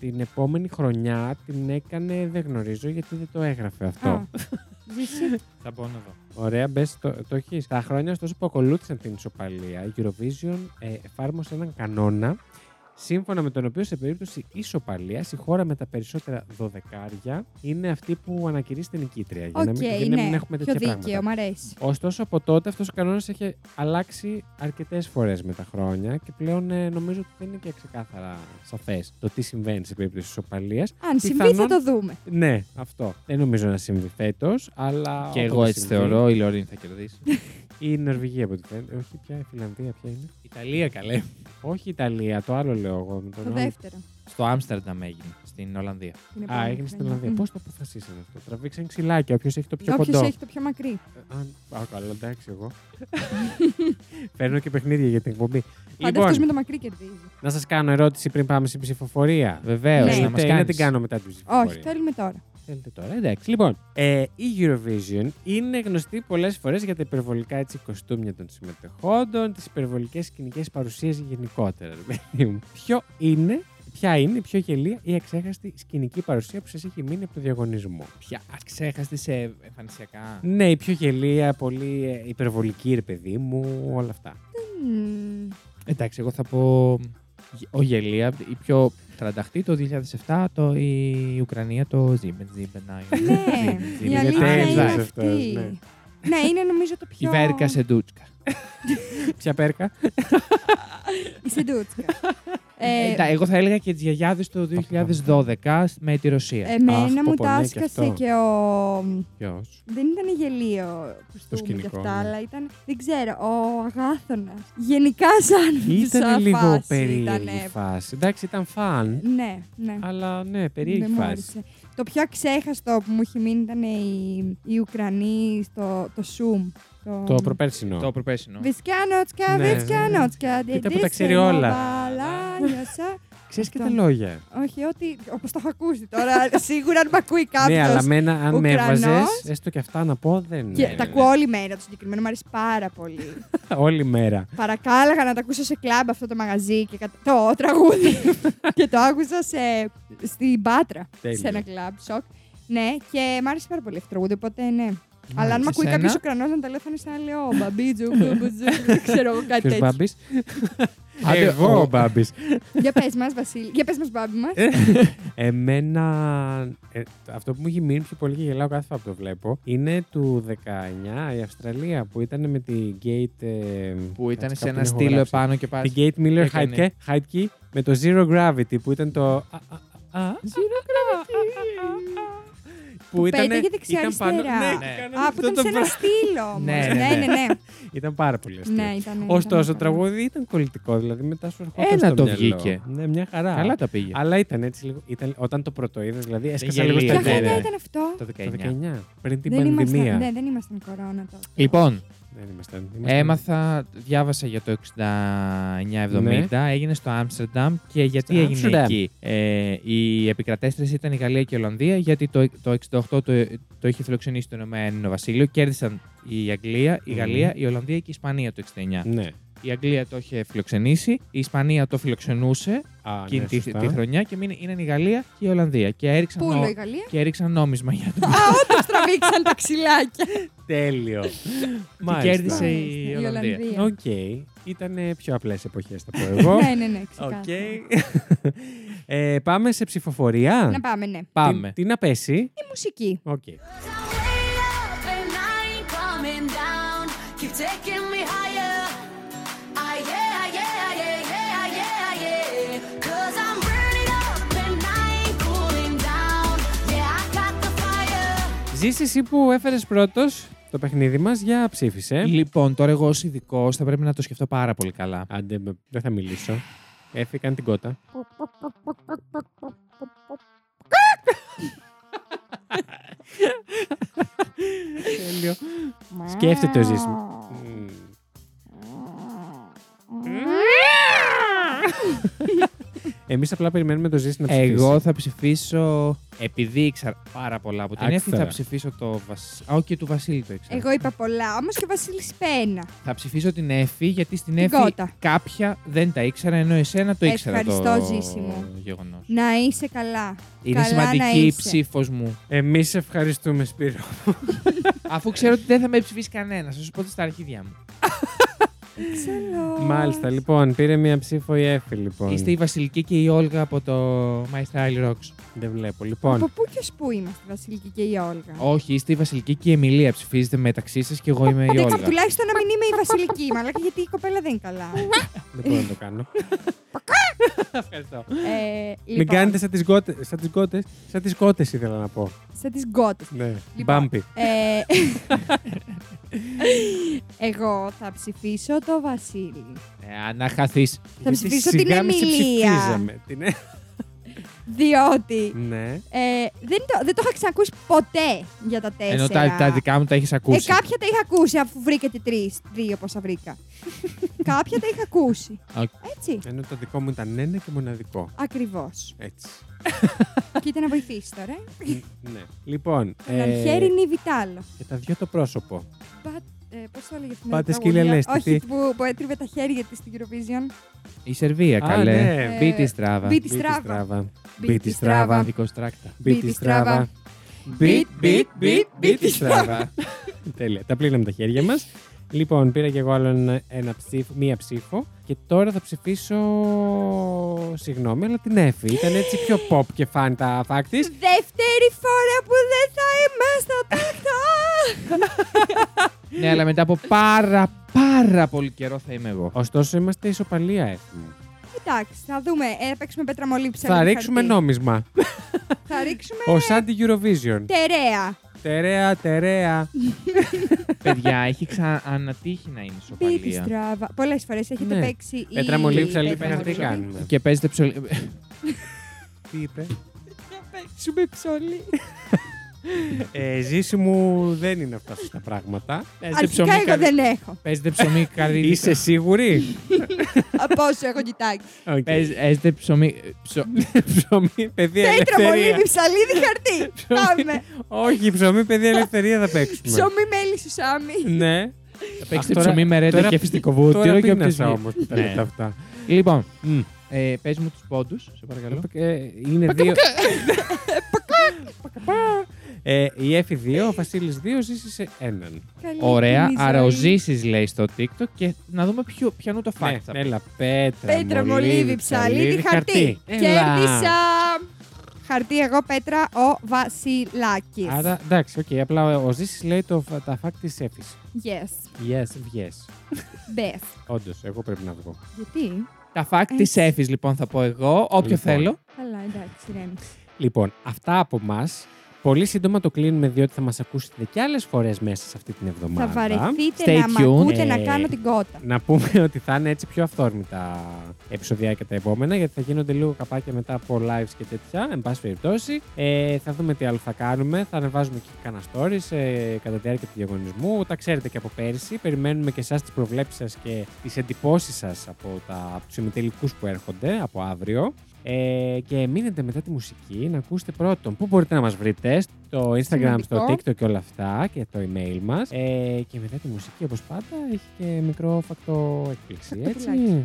Την επόμενη χρονιά την έκανε, δεν γνωρίζω γιατί δεν το έγραφε αυτό. Α, Ζήση. Θα πω να δω. Ωραία, μπες, το, το έχεις. Τα χρόνια ωστόσο που ακολούθησαν την ισοπαλία, η Eurovision ε, εφάρμοσε έναν κανόνα σύμφωνα με τον οποίο σε περίπτωση ισοπαλίας η χώρα με τα περισσότερα δωδεκάρια είναι αυτή που ανακηρύσσεται νικήτρια. Για Οκ, να μην, για να μην ναι. έχουμε Πιο τέτοια δίκαιο, πράγματα. μ' αρέσει. Ωστόσο, από τότε αυτός ο κανόνας έχει αλλάξει αρκετές φορές με τα χρόνια και πλέον ε, νομίζω ότι δεν είναι και ξεκάθαρα σαφές το τι συμβαίνει σε περίπτωση ισοπαλίας. Αν συμβεί, θα Πιθανόν- το δούμε. Ναι, αυτό. Δεν νομίζω να συμβεί φέτος, αλλά. Και όποτε εγώ έτσι συμβεί, θεωρώ, η Λωρίν θα κερδίσει. Η Νορβηγία από ό,τι φαίνεται. Όχι, πια η Φιλανδία, ποια είναι. Ιταλία καλέ. Όχι η Ιταλία, το άλλο λέω εγώ. Με τον Το όνομα. δεύτερο. Στο Άμστερνταμ έγινε, στην Ολλανδία. την Α, επόμενη έγινε στην χρονιά. Ολλανδία. Μμ. Πώς το αποφασίσανε αυτό. Τραβήξαν ξυλάκια. Όποιος έχει το πιο Όποιος κοντό. έχει το πιο μακρύ. Α, α, καλά, εντάξει, εγώ. Παίρνω και παιχνίδια για την εκπομπή. Πάντα Λοιπόν, αυτό με το μακρύ κερδίζει. να σας κάνω ερώτηση πριν πάμε στην ψηφοφορία. Βεβαίως, Ναι. να Θέλετε μας ή να κάνεις. την κάνω μετά την ψηφοφορία. Όχι, θέλουμε τώρα. Θέλετε τώρα, εντάξει. Λοιπόν, ε, η Eurovision είναι γνωστή πολλές φορές για τα υπερβολικά έτσι, κοστούμια των συμμετεχόντων, τις υπερβολικές σκηνικές παρουσίες γενικότερα. ρε παιδί μου. Ποιο είναι, ποια είναι η πιο γελία ή αξέχαστη σκηνική παρουσία που σας έχει μείνει από το διαγωνισμό; Πια, ξέχαστη σε εμφανισιακά; Ναι, η πιο γελία, πολύ ε, υπερβολική, ρε παιδί μου, όλα αυτά. Μμμ. Εντάξει, εγώ θα πω. Ο Γελία, η πιο τρανταχτή το 2007, το, η Ουκρανία το Ζίμπεν, Ζίμπεν, Ναι, η Είναι αλήθεια τέλειος είναι αυτός, αυτή. ναι. Ναι, είναι νομίζω το Η πιο. Βέρκα Σεντούτσκα. Ποια πέρκα. Η Σεντούτσκα. Ε, Ε, εντά, εγώ θα έλεγα και τις γιαγιάδες το 2012 με τη Ρωσία. Αχ, Εμένα πω, μου πω, τα ναι, και άσκασε αυτό. και ο. Ποιο. Δεν ήταν γελίο κουστούμι και σκηνικό, αυτά, ναι. αλλά ήταν. Δεν ξέρω, ο Αγάθονας. Γενικά σαν. Ήταν σαν λίγο φάση περίεργη ήτανε. η φάση. Εντάξει, ήταν φαν. Ναι, ναι. Αλλά ναι, περίεργη Δεν μου φάση. άρεσε. Το πιο αξέχαστο που μου έχει μείνει ήταν οι, οι Ουκρανοί στο το Zoom. Το, Το προπέρσινο. Το προπέσινο. Βισκάνοτσκα, Ναι, βισκάνοτσκα. Κοίτα που τα ξέρει όλα. Ξέρει Ξέρεις και τα λόγια. Όχι, ότι. Όπως το έχω ακούσει τώρα. σίγουρα αν με ακούει κάποιος. Ναι, αλλά μένα, αν με Ουκρανός. έβαζες, έστω και αυτά να πω, δεν. Και ναι, τα ναι, ακούω όλη μέρα το συγκεκριμένο, μου αρέσει πάρα πολύ. ναι. Όλη μέρα. Παρακάλαγα να τα ακούσω σε κλαμπ αυτό το μαγαζί και κατα... το τραγούδι. και το άκουσα σε... στην Πάτρα. Τέλειο. Σε ένα κλαμπ, σοκ. Ναι, και μ' άρεσε πάρα πολύ αυτό το τραγούδι, οπότε ναι. Αλλά αν με Και ακούει σένα; κάποιος Ουκρανό να τα λέω, θα είναι σαν να λέω Μπαμπίτζου, μπουμπουζού. Δεν ξέρω εγώ κάτι Ποιος τέτοιο. Μπάμπη. Άντε, Εγώ ο- ο Μπάμπη. Για πες μας, Βασίλη. Για πες μας, Μπάμπη μας. Εμένα. ε, αυτό που μου έχει μείνει πιο πολύ και γελάω κάθε φορά που το βλέπω είναι του 19 η Αυστραλία που ήταν με την Gate. ε, Που ήταν κάτσε σε κάπου ένα την έχω στήλο γράψει. επάνω και πας. Την Gate Miller έκανε. Heidke, Heidke με το Zero Gravity που ήταν το. α, α, α, α, Που, Που ήταν, πέταγε δεξιά-αριστερά. Ναι, Ναι. κάνανε Α, που αυτό ήταν το σε ένα πράγμα. στήλο όμως. Ναι, Ναι, ναι, ναι, ναι. ναι. Ήταν πάρα πολύ αστείο. Ναι, ήταν. Ωστόσο, ήταν το τραγούδι ήταν κολλητικό, δηλαδή μετά σου ερχόταν Ένα στο το μυαλό. βγήκε. Ναι, μια χαρά. Καλά τα πήγε. Αλλά ήταν έτσι λίγο. Ήταν, όταν το πρωτοείδε, δηλαδή έσκασα γελία, λίγο Ποια στα ναι, χρονιά ναι. ήταν αυτό; Το Το 19. 19, πριν την Δεν ήμασταν, πανδημία. ναι, δεν ήμασταν κορώνα τότε. Λοιπόν, Δεν ήμασταν. ήμασταν- έμαθα, διάβασα για το 69-70, έγινε στο Άμστερνταμ και γιατί Στο έγινε Άμστερνταμ. εκεί. Ε, οι επικρατέστρες ήταν η Γαλλία και η Ολλανδία, γιατί το, το 68 το, το είχε φιλοξενήσει το Ηνωμένο Βασίλειο. Κέρδισαν η Αγγλία, η Μμμ. Γαλλία, η Ολλανδία και η Ισπανία το 69. Ναι. Η Αγγλία το είχε φιλοξενήσει, η Ισπανία το φιλοξενούσε Α, εκείνη ναι, τη, σωστά. τη χρονιά και μείνε, είναι η Γαλλία και η Ολλανδία. Και έριξαν, Πούλο νο- η Γαλλία; και έριξαν νόμισμα για το Α, όντως τραβήξαν τα ξυλάκια. Τέλειο. και κέρδισε η Η Ολλανδία. Οκ. Ήταν πιο απλές εποχές, θα πω εγώ. Ναι, ναι, ναι, Οκ. ξεκάθαρα. ε, πάμε σε ψηφοφορία; Να πάμε, ναι. Πάμε. Τι, τι να πέσει; Η μουσική. OK. Way Ζήση εσύ που έφερες πρώτος το παιχνίδι μας για ψήφισε. Λοιπόν, τώρα εγώ ως ειδικός θα πρέπει να το σκεφτώ πάρα πολύ καλά. Άντε, με- δεν θα μιλήσω. Έφυγαν την κότα. Τέλειο. Σκέφτεται ο Ζήσης. Μμμ. Εμείς απλά περιμένουμε το Ζήση να ψηφίσει. Εγώ θα ψηφίσω. Επειδή ήξερα πάρα πολλά από την Εύη, Άξερα. θα ψηφίσω το Βασίλη. Α, όχι, του Βασίλη το ήξερα. Εγώ είπα πολλά, όμως και ο Βασίλης είπε ένα. Θα ψηφίσω την Εύη, γιατί στην Την Εύη κότα. κάποια δεν τα ήξερα, ενώ εσένα το ήξερα Ευχαριστώ, το Ζήση μου. γεγονός. Να είσαι καλά. Είναι Καλά να σημαντική η είσαι. ψήφος μου. Εμείς ευχαριστούμε, Σπύρο. Αφού ξέρω ότι δεν θα με ψηφίσει κανένας, θα σου πω στα αρχίδια μου. Ξέρω. Μάλιστα, λοιπόν, πήρε μία ψήφο η Εφη, λοιπόν. Είστε η Βασιλική και η Όλγα από το My Style Rocks. Δεν βλέπω. Από Λοιπόν, πού και ως πού είμαστε, Βασιλική και η Όλγα; Όχι, είστε η Βασιλική και η Εμιλία. Ψηφίζετε μεταξύ σας και εγώ είμαι η Άντε, Όλγα. τουλάχιστον να μην είμαι η Βασιλική, μαλάκα, γιατί η κοπέλα δεν είναι καλά. δεν μπορώ να το κάνω. Ευχαριστώ. Ε, Μην λοιπόν, κάνετε σαν τις γότες, σαν τις γότες, σαν τις κότες ήθελα να πω. Σαν τις γκότες. Ναι, Λοιπόν, μπάμπι. Ε, εγώ θα ψηφίσω το Βασίλη. Ε, αν να χαθεί. Θα ψηφίσω την Σιγά μη σε Εμιλία. ψηφίζαμε. Την ε- Διότι Ναι. ε, δεν, το, δεν το είχα ξανακούσει ποτέ για τα τέσσερα. Ενώ τα, τα δικά μου τα έχει Ε, ακούσει. κάποια τα είχα ακούσει αφού βρήκατε τρει. Δύο πόσα βρήκα. κάποια τα είχα ακούσει. Οκ. Έτσι. Ενώ το δικό μου ήταν ένα και μοναδικό. Ακριβώς. Έτσι. Κοίτα να βοηθήσεις τώρα. ε. ναι. Λοιπόν. Τον Αλχέρι Νιβιτάλο. Και τα δυο το πρόσωπο. Ε, Πώς το έλεγε αυτή Πάτε η σκύλια, τραγούδια; λες, τι- Όχι, τι. που, που έτριβε τα χέρια της στην Eurovision. Η Σερβία, Α, καλέ. ναι. Μπίτι τη στράβα. Μπίτι Μπίτι στράβα. στράβα. Μπίτι Μπίτι στράβα. στράβα. Δικό στράκτα. Μπίτι στράβα. Μπιτ, μπιτ, μπιτ, μπίτι στράβα. Τέλεια. Τα πλύναμε τα χέρια μας. Λοιπόν, πήρα και εγώ άλλο ένα, ένα ψήφο, μία ψήφο και τώρα θα ψηφίσω. Συγγνώμη, αλλά την Εφη. Ήταν έτσι πιο pop και φαν τα fact της. Δεύτερη φορά που δεν θα είμαι στο τακτά. ναι, αλλά μετά από πάρα πάρα πολύ καιρό θα είμαι εγώ. Ωστόσο, είμαστε ισοπαλία, Εφη μου. Εντάξει, θα δούμε. Ε, θα παίξουμε πέτρα Θα ρίξουμε νόμισμα. Θα ρίξουμε Ω άντι Eurovision. τερέα. Τερέα, τερέα. Παιδιά, έχει ξανατύχει να είναι Πίτι ισοπαλία. στράβα. Πολλές φορές έχετε Ναι. παίξει. η- Πέτρα μολύβι, η ψαλίδι, πέτρα τι μολύβι. κάνουμε; Και παίζετε ψωλί. Τι είπε; Παίξουμε ψωλί. Ε, ζήση μου δεν είναι αυτά τα πράγματα. Παίζετε Αρχικά ψωμί, εγώ καρύ- δεν έχω. Παίζετε ψωμί καρύδι. Είσαι σίγουρη; Από όσο έχω κοιτάξει. Οκ. Παίζετε ψωμί. ψω- Ψωμί, παιδεία, Πέτρα ελευθερία. μολύβι, ψαλίδι, χαρτί. Πάμε. Όχι, ψωμί, παιδεία, ελευθερία θα παίξουμε. Ψωμί μέλι σου, Σάμι. Ναι. Θα παίξετε τώρα- ψωμί με ρέντα τώρα- και φυστικό βούτυρο Τώρα και πίνασα όποιος- όμως που τα Ναι. λέτε αυτά. Λοιπόν, Μμ. ε, πες μου τους πόντους, σε παρακαλώ. Ε, Είναι δύο. Ε, η Εφη 2, ο Βασίλης 2, Ζήση εσύ έναν. Καλή Ωραία, κοινή άρα ο ζωή. Ζήσης λέει στο TikTok και να δούμε ποιο, ποιανού το fact Ναι, θα πει. έλα, πέτρα, Πέτρα, μολύβι, ψαλίδι, χαρτί. Έλα. Κέρδισα. Χαρτί εγώ, Πέτρα, ο Βασιλάκης. Άρα, εντάξει, οκ, απλά ο Ζήσης λέει το, τα fact της Εφης. Yes. Yes, yes. Best. Όντως, εγώ πρέπει να βγω. Γιατί; Τα fact Έτσι. της Εφης λοιπόν θα πω εγώ, όποιο Λοιπόν. θέλω. Καλά, εντάξει, ρέμιξε. Λοιπόν, αυτά από εμά. Πολύ σύντομα το κλείνουμε διότι θα μας ακούσετε και άλλες φορές μέσα σε αυτή την Θα εβδομάδα. βαρεθείτε Stay να μ' tuned. ακούτε να Ε, κάνω την κότα. Να πούμε ότι θα είναι έτσι πιο αυθόρμητα επεισοδιάκια τα επόμενα, γιατί θα γίνονται λίγο καπάκια μετά από lives και τέτοια, εν πάση περιπτώσει. Ε, θα δούμε τι άλλο θα κάνουμε. Θα ανεβάζουμε και κανένα stories ε, κατά τη διάρκεια του διαγωνισμού. Τα ξέρετε και από πέρσι. Περιμένουμε και εσάς τις προβλέψεις σας και τις εντυπώσεις σας από, τα- από τους ημιτελικούς που έρχονται από αύριο. Ε, και μείνετε μετά τη μουσική να ακούσετε πρώτον πού μπορείτε να μας βρείτε στο Instagram, στο Σημαντικό. TikTok και όλα αυτά και το email μας ε, και μετά τη μουσική όπως πάντα έχει και μικρό φακτό έκπληξη έτσι Φακτοπουλάκι. Μμμ,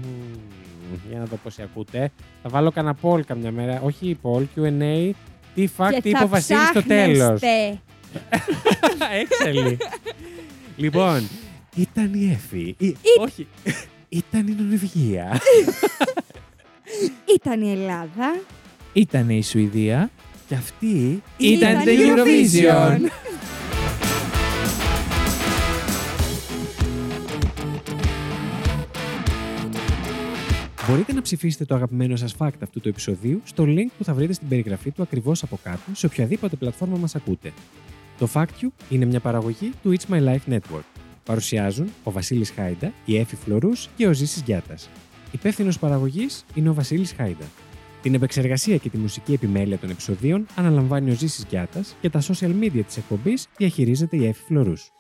για να δω πώς ακούτε θα βάλω κανένα poll καμιά μέρα όχι poll, Q&A τι fact Και είπε θα ο Βασίλης στο τέλος; Ψάχνεστε. Έξαλλη λοιπόν ήταν η Εφη Ή- όχι ήταν η Νορβηγία Ήταν η Ελλάδα. Ήταν η Σουηδία. Και αυτή ήταν, ήταν το Eurovision. Μπορείτε να ψηφίσετε το αγαπημένο σας fact αυτού του επεισοδίου στο link που θα βρείτε στην περιγραφή του ακριβώς από κάτω σε οποιαδήποτε πλατφόρμα μας ακούτε. Το Fact You είναι μια παραγωγή του It's My Life Network. Παρουσιάζουν ο Βασίλης Χάιντα, η Έφη Φλωρούς και ο Ζήσης Γιάτας. Υπεύθυνος παραγωγής είναι ο Βασίλης Χάιντα. Την επεξεργασία και τη μουσική επιμέλεια των επεισοδίων αναλαμβάνει ο Ζήσης Γιάτας και τα social media της εκπομπής διαχειρίζεται η Έφη Φλωρούς.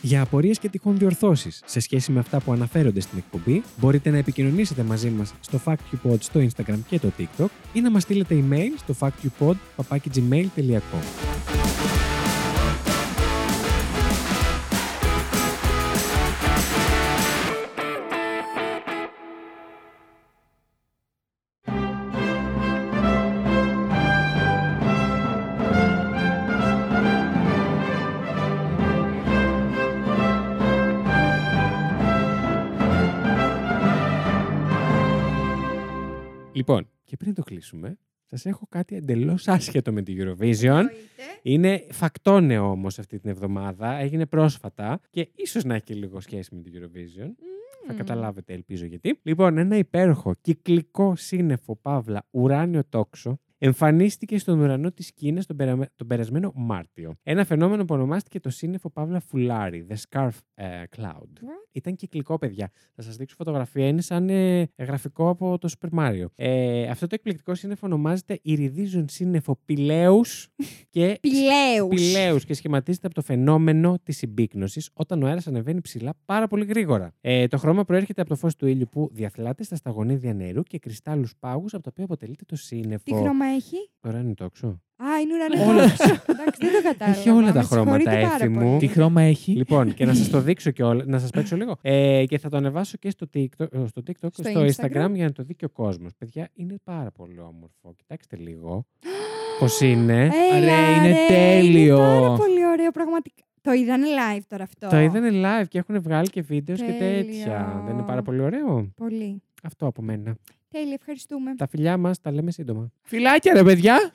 Για απορίες και τυχόν διορθώσεις σε σχέση με αυτά που αναφέρονται στην εκπομπή, μπορείτε να επικοινωνήσετε μαζί μας στο FactUpod στο Instagram και το TikTok ή να μας στείλετε email στο factupod.gmail.com. Λοιπόν, και πριν το κλείσουμε, σας έχω κάτι εντελώς άσχετο με την Eurovision. Είναι φακτόνε όμως αυτή την εβδομάδα. Έγινε πρόσφατα και ίσως να έχει και λίγο σχέση με την Eurovision. Θα καταλάβετε, ελπίζω γιατί. Λοιπόν, ένα υπέροχο κυκλικό σύννεφο παύλα ουράνιο τόξο εμφανίστηκε στον ουρανό της Κίνας τον, περα- τον περασμένο Μάρτιο. Ένα φαινόμενο που ονομάστηκε το σύννεφο παύλα φουλάρι, the scarf ε, cloud. Ήταν κυκλικό, παιδιά. Θα σας δείξω φωτογραφία. Είναι σαν ε, γραφικό από το Super Mario. Ε, αυτό το εκπληκτικό σύννεφο ονομάζεται Iridium σύννεφο Πηλέους και Πηλαίους. πηλαίους και σχηματίζεται από το φαινόμενο της συμπίκνωσης όταν ο αέρας ανεβαίνει ψηλά πάρα πολύ γρήγορα. Ε, το χρώμα προέρχεται από το φως του ήλιου που διαθλάται στα σταγονίδια νερού και κρυστάλλους πάγους από τα οποία αποτελείται το σύννεφο. Τι χρώμα έχει. Ουράνιο τόξο. Α, είναι ουρανικό. Όλα. Εντάξει, δεν το κατάλαβα. Έχει όλα τα Με συγχωρείτε χρώματα, πάρα Έφη μου. πολύ. Τι χρώμα έχει; λοιπόν, και να σας το δείξω και όλα, να σας παίξω λίγο. Ε, και θα το ανεβάσω και στο TikTok, ε, στο, TikTok, Στο στο, Instagram. Instagram για να το δει και ο κόσμος. Παιδιά, είναι πάρα πολύ όμορφο. Κοιτάξτε λίγο. Πώς είναι. Έλα, Ρε, είναι ρε, τέλειο. Είναι πάρα πολύ ωραίο, πραγματικά. Το είδανε live τώρα αυτό. Το είδανε live και έχουν βγάλει και βίντεος και Τέλειο. τέτοια. Δεν είναι πάρα πολύ ωραίο. Πολύ. Αυτό από μένα. Τέλεια, ευχαριστούμε. Τα φιλιά μας τα λέμε σύντομα. Φιλάκια, ρε παιδιά.